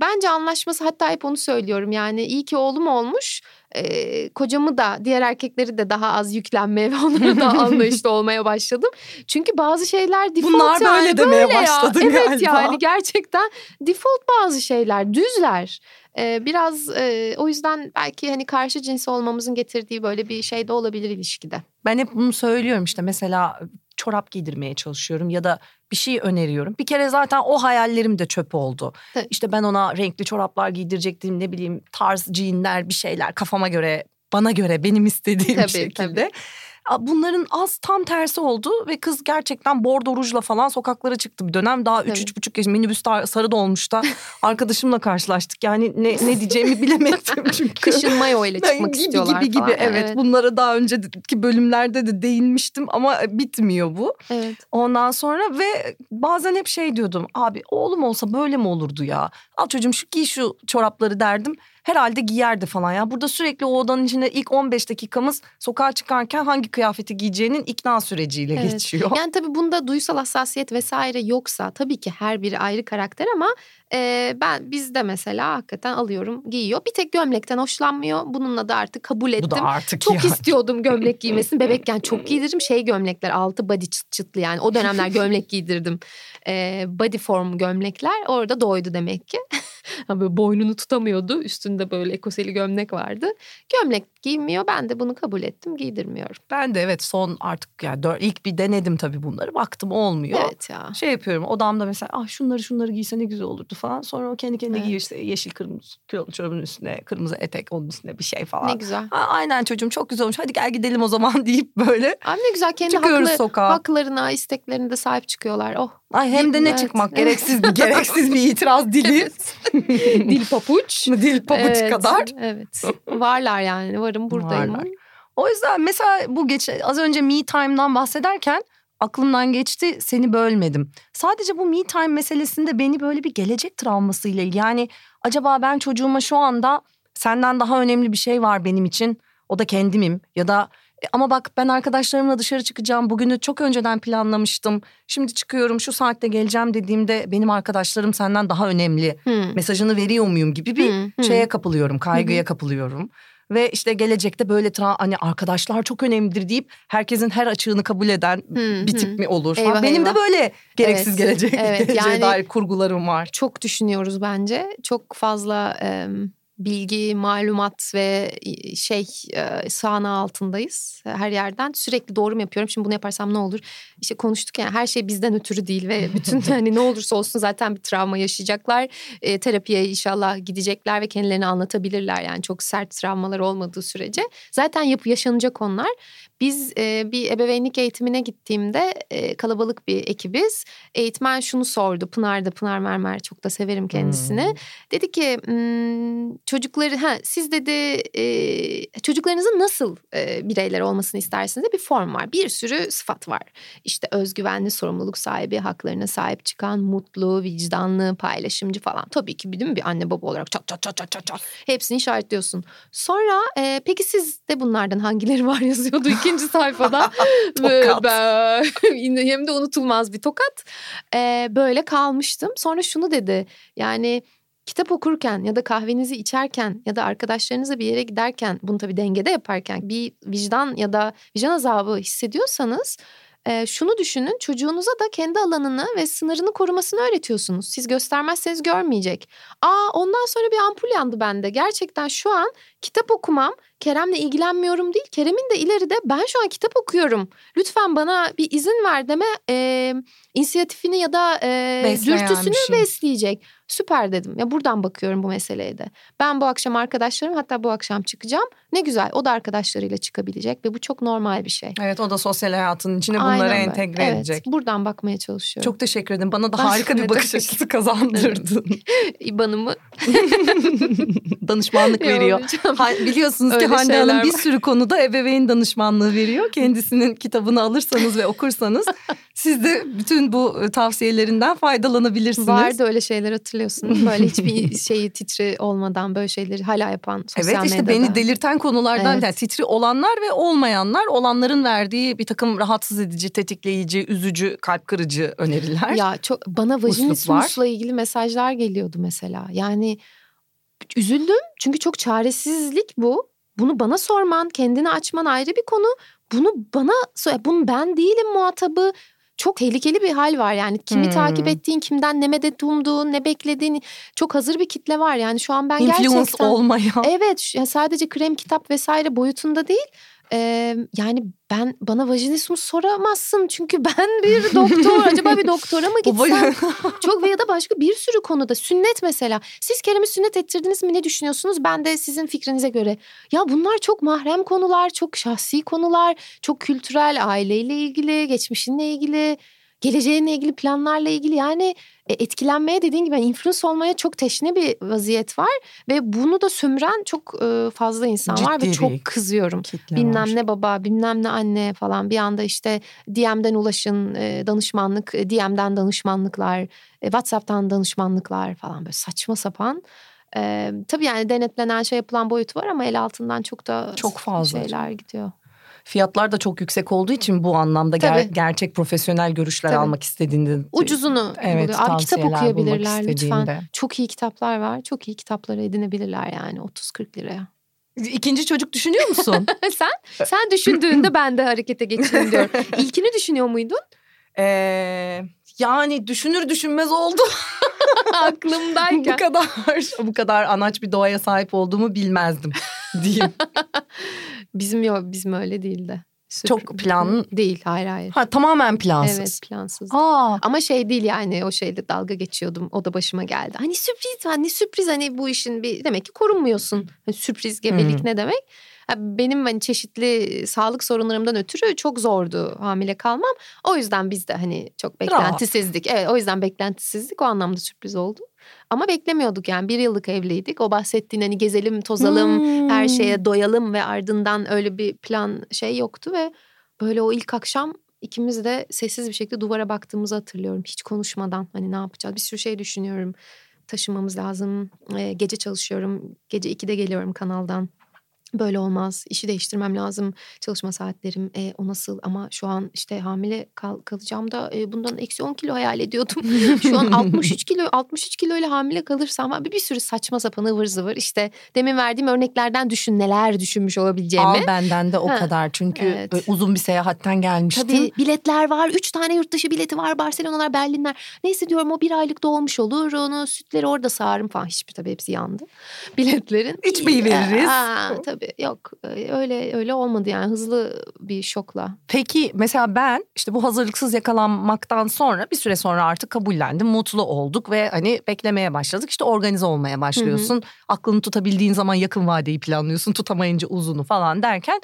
bence anlaşması hatta hep onu söylüyorum. Yani iyi ki oğlum olmuş. Ee, kocamı da diğer erkekleri de daha az yüklenmeye ve onlara da [LAUGHS] anlayışlı olmaya başladım. Çünkü bazı şeyler default Bunlar yani böyle demeye ya. başladın Evet galiba. yani gerçekten default bazı şeyler düzler. Ee, biraz e, o yüzden belki hani karşı cins olmamızın getirdiği böyle bir şey de olabilir ilişkide. Ben hep bunu söylüyorum işte mesela çorap giydirmeye çalışıyorum ya da bir şey öneriyorum. Bir kere zaten o hayallerim de çöp oldu. Tabii. İşte ben ona renkli çoraplar giydirecektim ne bileyim tarz jeanler bir şeyler kafama göre bana göre benim istediğim Tabii, şekilde. Bunların az tam tersi oldu ve kız gerçekten bordo rujla falan sokaklara çıktı bir dönem. Daha Tabii. üç, üç buçuk yaş minibüs sarı dolmuşta [LAUGHS] arkadaşımla karşılaştık. Yani ne, ne diyeceğimi bilemedim [LAUGHS] çünkü. Kışın mayo ile çıkmak gibi, istiyorlar gibi gibi falan. evet. Bunlara daha önceki bölümlerde de değinmiştim ama bitmiyor bu. Evet. Ondan sonra ve bazen hep şey diyordum abi oğlum olsa böyle mi olurdu ya? Al çocuğum şu giy şu çorapları derdim. Herhalde giyerdi falan ya. Burada sürekli o odanın içinde ilk 15 dakikamız sokağa çıkarken hangi kıyafeti giyeceğinin ikna süreciyle Evet. geçiyor. Yani tabii bunda duysal hassasiyet vesaire yoksa tabii ki her biri ayrı karakter ama e, ben bizde mesela hakikaten alıyorum giyiyor. Bir tek gömlekten hoşlanmıyor. Bununla da artık kabul ettim. Bu da artık Çok ya. istiyordum gömlek [LAUGHS] giymesini. Bebekken çok giydiririm. Şey gömlekler altı body çıt çıtlı yani. O dönemler [LAUGHS] gömlek giydirdim. Ee, body form gömlekler orada doydu demek ki. [LAUGHS] Böyle boynunu tutamıyordu. Üstünde böyle ekoseli gömlek vardı. Gömlek giymiyor. Ben de bunu kabul ettim. Giydirmiyorum. Ben de evet son artık yani dört, ilk bir denedim tabii bunları. Baktım olmuyor. Evet ya. Şey yapıyorum odamda mesela ah şunları şunları giyse ne güzel olurdu falan. Sonra o kendi kendine Evet. giyiyor işte yeşil kırmızı kilolu çorabın üstüne kırmızı etek onun üstüne bir şey falan. Ne güzel. Ha, aynen çocuğum çok güzel olmuş hadi gel gidelim o zaman [LAUGHS] deyip böyle Abi ne güzel kendi haklı, sokağa. haklarına, isteklerine de sahip çıkıyorlar. Oh. Ay hem de ne Evet, çıkmak gereksiz bir gereksiz bir [LAUGHS] itiraz dili. [LAUGHS] Dil papuç. Dil pabuç Evet, kadar. Evet. Varlar yani. Varım buradayım. Varlar. O yüzden mesela bu geç az önce me time'dan bahsederken aklımdan geçti seni bölmedim. Sadece bu me time meselesinde beni böyle bir gelecek travmasıyla. Yani acaba ben çocuğuma şu anda senden daha önemli bir şey var benim için. O da kendimim ya da E, Ama bak ben arkadaşlarımla dışarı çıkacağım. Bugünü çok önceden planlamıştım. Şimdi çıkıyorum şu saatte geleceğim dediğimde benim arkadaşlarım senden daha önemli. Hmm. Mesajını veriyor muyum gibi bir Hmm, hmm. şeye kapılıyorum, kaygıya kapılıyorum. Ve işte gelecekte böyle tra- hani arkadaşlar çok önemlidir deyip herkesin her açığını kabul eden Hmm, bir hmm. tip mi olur? Eyvah, Ha, Benim eyvah. de böyle gereksiz Evet, gelecek, evet, [LAUGHS] geleceğe yani- dair kurgularım var. çok düşünüyoruz bence. Çok fazla e, bilgi, malumat ve şey sahne altındayız her yerden. Sürekli doğru mu yapıyorum? Şimdi bunu yaparsam ne olur? İşte konuştuk yani her şey bizden ötürü değil ve bütün [LAUGHS] hani ne olursa olsun zaten bir travma yaşayacaklar. E, terapiye inşallah gidecekler ve kendilerini anlatabilirler yani çok sert travmalar olmadığı sürece. Zaten yapı yaşanacak onlar. Biz e, bir ebeveynlik eğitimine gittiğimde e, kalabalık bir ekibiz. Eğitmen şunu sordu. Pınar da Pınar Mermer çok da severim kendisini. Hmm. Dedi ki "Hmm, çocukları ha siz dedi e, çocuklarınızın nasıl e, bireyler olmasını istersiniz de bir form var. Bir sürü sıfat var. İşte özgüvenli, sorumluluk sahibi, haklarına sahip çıkan, mutlu, vicdanlı, paylaşımcı falan. Tabii ki değil mi bir anne baba olarak çat çat çat çat çat çat hepsini işaretliyorsun. Sonra e, peki siz de bunlardan hangileri var [LAUGHS] yazıyordu ikinci sayfada. [LAUGHS] [LAUGHS] Hem de unutulmaz bir tokat. E, böyle kalmıştım. Sonra şunu dedi yani kitap okurken ya da kahvenizi içerken ya da arkadaşlarınızla bir yere giderken bunu tabii dengede yaparken bir vicdan ya da vicdan azabı hissediyorsanız e, şunu düşünün çocuğunuza da kendi alanını ve sınırını korumasını öğretiyorsunuz. Siz göstermezseniz görmeyecek. Aa ondan sonra bir ampul yandı bende. Gerçekten şu an kitap okumam Kerem'le ilgilenmiyorum değil. Kerem'in de ileride ben şu an kitap okuyorum. Lütfen bana bir izin ver deme e, inisiyatifini ya da e, Besleyen dürtüsünü şey. besleyecek. Süper dedim. Ya buradan bakıyorum bu meseleye de. Ben bu akşam arkadaşlarım hatta bu akşam çıkacağım. Ne güzel o da arkadaşlarıyla çıkabilecek ve bu çok normal bir şey. Evet o da sosyal hayatının içine bunları Aynen böyle. entegre evet, edecek. Buradan bakmaya çalışıyorum. Çok teşekkür ederim. Bana da Ben harika bir bakış açısı kazandırdın. [LAUGHS] İban'ımı [LAUGHS] Danışmanlık [LAUGHS] veriyor. Ha- biliyorsunuz ki Öyle Hande şeyler Hanım bir sürü konuda ebeveyn danışmanlığı veriyor. Kendisinin kitabını alırsanız ve okursanız siz de bütün bu e, tavsiyelerinden faydalanabilirsiniz. Vardı öyle şeyler hatırlıyorsun. Böyle hiçbir şeyi titri olmadan böyle şeyleri hala yapan sosyal Evet işte medyada. beni delirten konulardan Evet. yani titri olanlar ve olmayanlar olanların verdiği bir takım rahatsız edici, tetikleyici, üzücü, kalp kırıcı öneriler. Ya çok bana Usluplar. vajinismusla ilgili mesajlar geliyordu mesela. Yani üzüldüm çünkü çok çaresizlik bu. Bunu bana sorman, kendini açman ayrı bir konu. Bunu bana bunu ben değilim muhatabı. Çok tehlikeli bir hal var yani. Kimi Hmm. takip ettiğin, kimden ne medet umduğun, ne beklediğin çok hazır bir kitle var. Yani şu an ben Influence gerçekten olmayan. Evet sadece krem kitap vesaire boyutunda değil. Ee, yani ben bana vajinismus soramazsın. Çünkü [LAUGHS] ben bir doktor. Acaba bir doktora mı [LAUGHS] gitsem? Çok ve ya da başka bir sürü konuda. Sünnet mesela. Siz Kerem'i sünnet ettirdiniz mi? Ne düşünüyorsunuz? Ben de sizin fikrinize göre. Ya bunlar çok mahrem konular çok şahsi konular çok kültürel aileyle ilgili geçmişinle ilgili geleceğinle ilgili planlarla ilgili yani e, etkilenmeye dediğin gibi yani influence olmaya çok teşne bir vaziyet var ve bunu da sömüren çok e, fazla insan var ve Ciddi çok kızıyorum. Bilmem var. ne baba, bilmem ne anne falan bir anda işte DM'den ulaşın, e, danışmanlık, DM'den danışmanlıklar, WhatsApp'tan danışmanlıklar falan böyle saçma sapan. E, tabii yani denetlenen şey yapılan boyutu var ama el altından çok da Çok fazla şeyler gidiyor. Fiyatlar da çok yüksek olduğu için bu anlamda ger- Tabii. gerçek profesyonel görüşler Tabii. almak istediğinde Ucuzunu evet, buluyor. Abi kitap okuyabilirler lütfen. Çok iyi kitaplar var. Çok iyi kitapları edinebilirler yani 30-40 liraya. İkinci çocuk düşünüyor musun? [LAUGHS] sen sen düşündüğünde [CLEARS THROAT] ben de harekete geçeyim diyorum. İlkini düşünüyor muydun? Ee, yani düşünür düşünmez oldu. [LAUGHS] [LAUGHS] bu Aklımdayken. kadar [LAUGHS] bu kadar anaç bir doğaya sahip olduğumu bilmezdim diyeyim. [LAUGHS] Bizim yok bizim öyle değildi. Çok planlı- Değil hayır hayır. Ha tamamen plansız. Evet plansız. Aa, Ama şey değil yani o şeyle dalga geçiyordum. O da başıma geldi. Hani sürpriz hani sürpriz hani bu işin bir demek ki korunmuyorsun. Hani sürpriz gebelik Hmm. ne demek? Benim hani çeşitli sağlık sorunlarımdan ötürü çok zordu hamile kalmam. O yüzden biz de hani çok beklentisizdik. Evet o yüzden beklentisizlik o anlamda sürpriz oldu. Ama beklemiyorduk yani bir yıllık evliydik. O bahsettiğin hani gezelim tozalım her Hmm. şeye doyalım ve ardından öyle bir plan şey yoktu ve böyle o ilk akşam ikimiz de sessiz bir şekilde duvara baktığımızı hatırlıyorum. Hiç konuşmadan hani ne yapacağız bir sürü şey düşünüyorum. Taşımamız lazım. Ee, gece çalışıyorum. Gece 2'de geliyorum kanaldan. Böyle olmaz. İşi değiştirmem lazım. Çalışma saatlerim e, o nasıl ama şu an işte hamile kal, kalacağım da e, bundan eksi 10 kilo hayal ediyordum. [LAUGHS] şu an 63 kilo 63 kilo ile hamile kalırsam bir, bir sürü saçma sapan ıvır zıvır işte demin verdiğim örneklerden düşün neler düşünmüş olabileceğimi. Al benden de o Ha, kadar çünkü evet. böyle uzun bir seyahatten gelmiştim. Tabii biletler var. Üç tane yurt dışı bileti var. Barcelonalar, Berlinler. Neyse diyorum o bir aylık dolmuş olur. Onu sütleri orada sağarım falan. Hiçbir tabii hepsi yandı. Biletlerin. İçmeyi veririz. Aa, tabii yok. Öyle öyle olmadı yani. Hızlı bir şokla. Peki mesela ben işte bu hazırlıksız yakalanmaktan sonra bir süre sonra artık kabullendim. Mutlu olduk ve hani beklemeye başladık. İşte organize olmaya başlıyorsun. Aklını tutabildiğin zaman yakın vadeyi planlıyorsun. Tutamayınca uzunu falan derken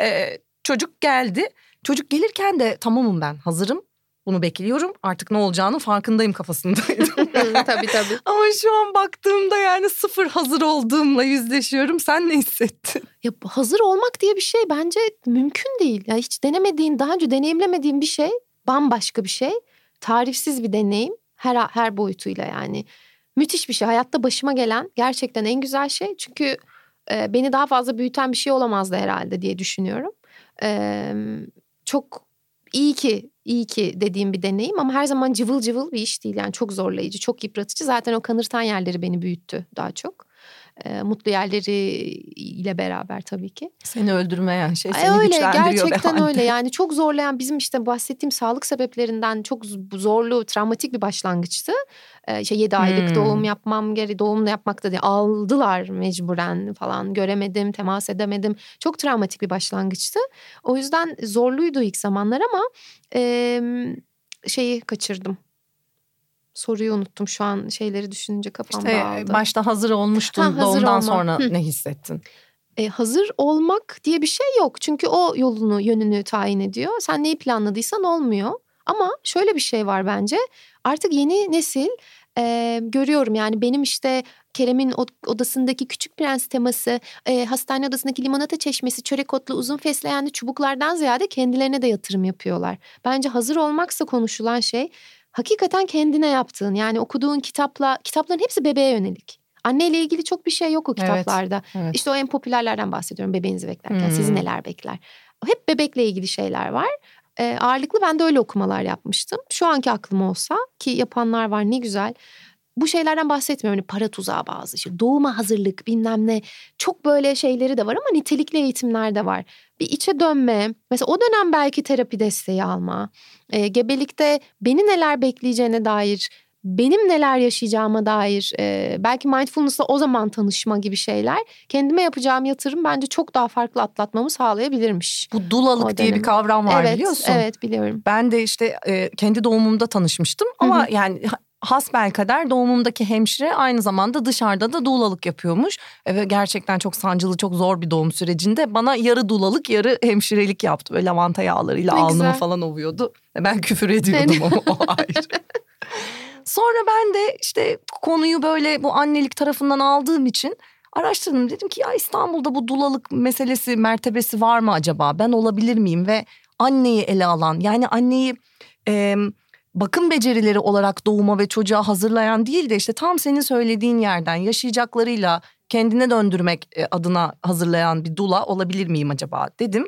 e, çocuk geldi. Çocuk gelirken de tamamım ben hazırım. Bunu bekliyorum. Artık ne olacağının farkındayım kafasındaydım. [LAUGHS] tabii tabii. Ama şu an baktığımda yani sıfır hazır olduğumla yüzleşiyorum. Sen ne hissettin? [LAUGHS] Ya hazır olmak diye bir şey bence mümkün değil. Ya hiç denemediğin, daha önce deneyimlemediğin bir şey, bambaşka bir şey. Tarifsiz bir deneyim her her boyutuyla yani. Müthiş bir şey. Hayatta başıma gelen gerçekten en güzel şey. Çünkü e, beni daha fazla büyüten bir şey olamazdı herhalde diye düşünüyorum. E, çok iyi ki iyi ki dediğim bir deneyim ama her zaman cıvıl cıvıl bir iş değil. Yani çok zorlayıcı, çok yıpratıcı. Zaten o kanırtan yerleri beni büyüttü daha çok. E, mutlu yerleri ile beraber tabii ki. Seni öldürmeyen şey Ay seni öyle güçlendiriyor. gerçekten öyle yani çok zorlayan bizim işte bahsettiğim sağlık sebeplerinden çok zorlu travmatik bir başlangıçtı. Ee, işte 7 aylık Hmm. doğum yapmam geri doğum da yapmak da değil aldılar mecburen falan göremedim temas edemedim çok travmatik bir başlangıçtı. O yüzden zorluydu ilk zamanlar ama e, şeyi kaçırdım. Soruyu unuttum şu an şeyleri düşününce kafam İşte dağıldı. başta hazır olmuştun Ha, hazır doğumdan olma. sonra Hı. ne hissettin? E, hazır olmak diye bir şey yok. Çünkü o yolunu, yönünü tayin ediyor. Sen neyi planladıysan olmuyor. Ama şöyle bir şey var bence. Artık yeni nesil e, görüyorum yani benim işte Kerem'in od- odasındaki küçük prens teması, e, hastane odasındaki limonata çeşmesi, çörek otlu uzun fesleğenli çubuklardan ziyade kendilerine de yatırım yapıyorlar. Bence hazır olmaksa konuşulan şey hakikaten kendine yaptığın yani okuduğun kitapla kitapların hepsi bebeğe yönelik. Anneyle ilgili çok bir şey yok o Evet. kitaplarda. Evet. İşte o en popülerlerden bahsediyorum bebeğinizi beklerken. Hmm. Sizi neler bekler? Hep bebekle ilgili şeyler var. Ee, ağırlıklı ben de öyle okumalar yapmıştım. Şu anki aklım olsa ki yapanlar var ne güzel. Bu şeylerden bahsetmiyorum. Hani para tuzağı bazı işte doğuma hazırlık bilmem ne. Çok böyle şeyleri de var ama nitelikli eğitimler de var. Bir içe dönme. Mesela o dönem belki terapi desteği alma. Ee, gebelikte beni neler bekleyeceğine dair benim neler yaşayacağıma dair e, belki mindfulness'la o zaman tanışma gibi şeyler kendime yapacağım yatırım bence çok daha farklı atlatmamı sağlayabilirmiş. Bu dulalık diye bir kavram var evet, biliyorsun. evet biliyorum. Ben de işte e, kendi doğumumda tanışmıştım ama Hı yani ha- hasbelkader doğumumdaki hemşire aynı zamanda dışarıda da dulalık yapıyormuş. E, Ve gerçekten çok sancılı çok zor bir doğum sürecinde bana yarı dulalık yarı hemşirelik yaptı. Böyle lavanta yağlarıyla Ne alnımı güzel. falan ovuyordu. E, Ben küfür ediyordum ama o ayrı. [LAUGHS] Sonra ben de işte konuyu böyle bu annelik tarafından aldığım için araştırdım. Dedim ki ya İstanbul'da bu dulalık meselesi mertebesi var mı acaba? Ben olabilir miyim? Ve anneyi ele alan yani anneyi e, bakım becerileri olarak doğuma ve çocuğa hazırlayan değil de işte tam senin söylediğin yerden yaşayacaklarıyla kendine döndürmek e, adına hazırlayan bir dula olabilir miyim acaba dedim.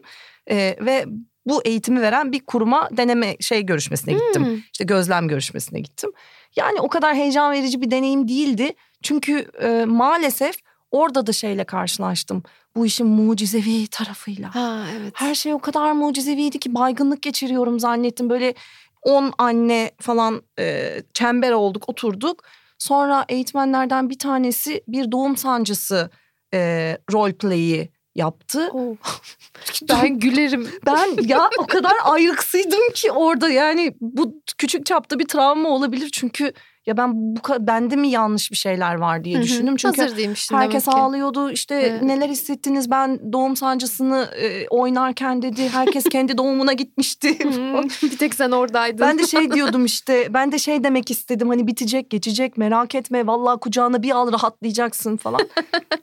E, ve bu eğitimi veren bir kuruma deneme şey görüşmesine gittim. Hmm. İşte gözlem görüşmesine gittim. Yani o kadar heyecan verici bir deneyim değildi. Çünkü e, maalesef orada da şeyle karşılaştım. Bu işin mucizevi tarafıyla. Ha evet. Her şey o kadar mucizeviydi ki baygınlık geçiriyorum zannettim. Böyle 10 anne falan e, çember olduk oturduk. Sonra eğitmenlerden bir tanesi bir doğum sancısı e, role play'i yaptı. Oh. [LAUGHS] ben gülerim. Ben [LAUGHS] ya o kadar ayrıksıydım ki orada yani bu küçük çapta bir travma olabilir çünkü ya ben bu bende mi yanlış bir şeyler var diye düşündüm çünkü Hazır değilmişsin herkes demek ki. ağlıyordu işte Evet. neler hissettiniz ben doğum sancısını e, oynarken dedi herkes [LAUGHS] kendi doğumuna gitmişti. [LAUGHS] Bir tek sen oradaydın. ben de şey [LAUGHS] diyordum işte ben de şey demek istedim hani bitecek geçecek merak etme vallahi kucağına bir al rahatlayacaksın falan.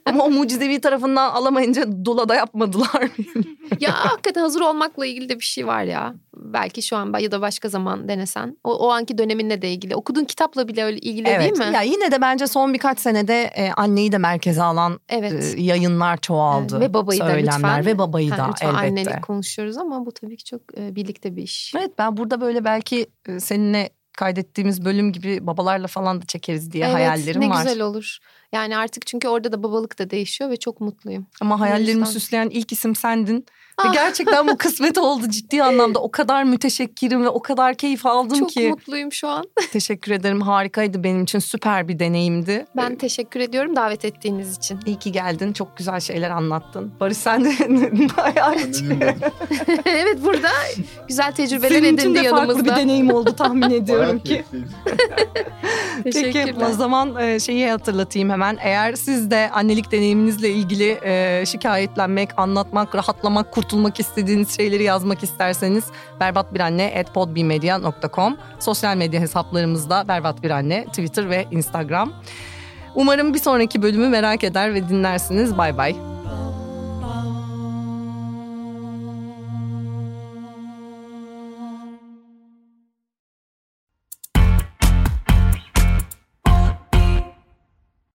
Ama o mucizevi tarafından alamayınca dolada yapmadılar. ya hakikaten hazır olmakla ilgili de bir şey var ya. belki şu an ya da başka zaman denesen. O, o anki döneminle de ilgili. Okuduğun kitapla bile öyle ilgili evet. değil mi? Ya yine de bence son birkaç senede e, anneyi de merkeze alan Evet. e, yayınlar çoğaldı. Evet, ve babayı da lütfen. ve babayı Ha, da lütfen elbette. annelik konuşuyoruz ama bu tabii ki çok e, birlikte bir iş. Evet ben burada böyle belki e, seninle kaydettiğimiz bölüm gibi babalarla falan da çekeriz diye evet, hayallerim ne var. güzel olur. Yani artık çünkü orada da babalık da değişiyor ve çok mutluyum. Ama hayallerimi süsleyen ilk isim sendin. Ve Ah. gerçekten bu kısmet oldu ciddi anlamda. O kadar müteşekkirim ve o kadar keyif aldım çok ki. mutluyum şu an. [LAUGHS] Teşekkür ederim. Harikaydı benim için. Süper bir deneyimdi. Ben teşekkür ediyorum davet ettiğiniz için. İyi ki geldin. Çok güzel şeyler anlattın. Barış sen de [LAUGHS] bayağı [LAUGHS] evet burada güzel tecrübeler senin için edindi de farklı yanımızda. bir deneyim oldu tahmin ediyorum ki. Peki Teşekkürler. o zaman e, şeyi hatırlatayım hemen. Eğer siz de annelik deneyiminizle ilgili e, şikayetlenmek, anlatmak, rahatlamak, kurtulmak istediğiniz şeyleri yazmak isterseniz berbatbiranne.podbmedia.com Sosyal medya hesaplarımızda Berbat Twitter ve Instagram. Umarım bir sonraki bölümü merak eder ve dinlersiniz. Bay bay.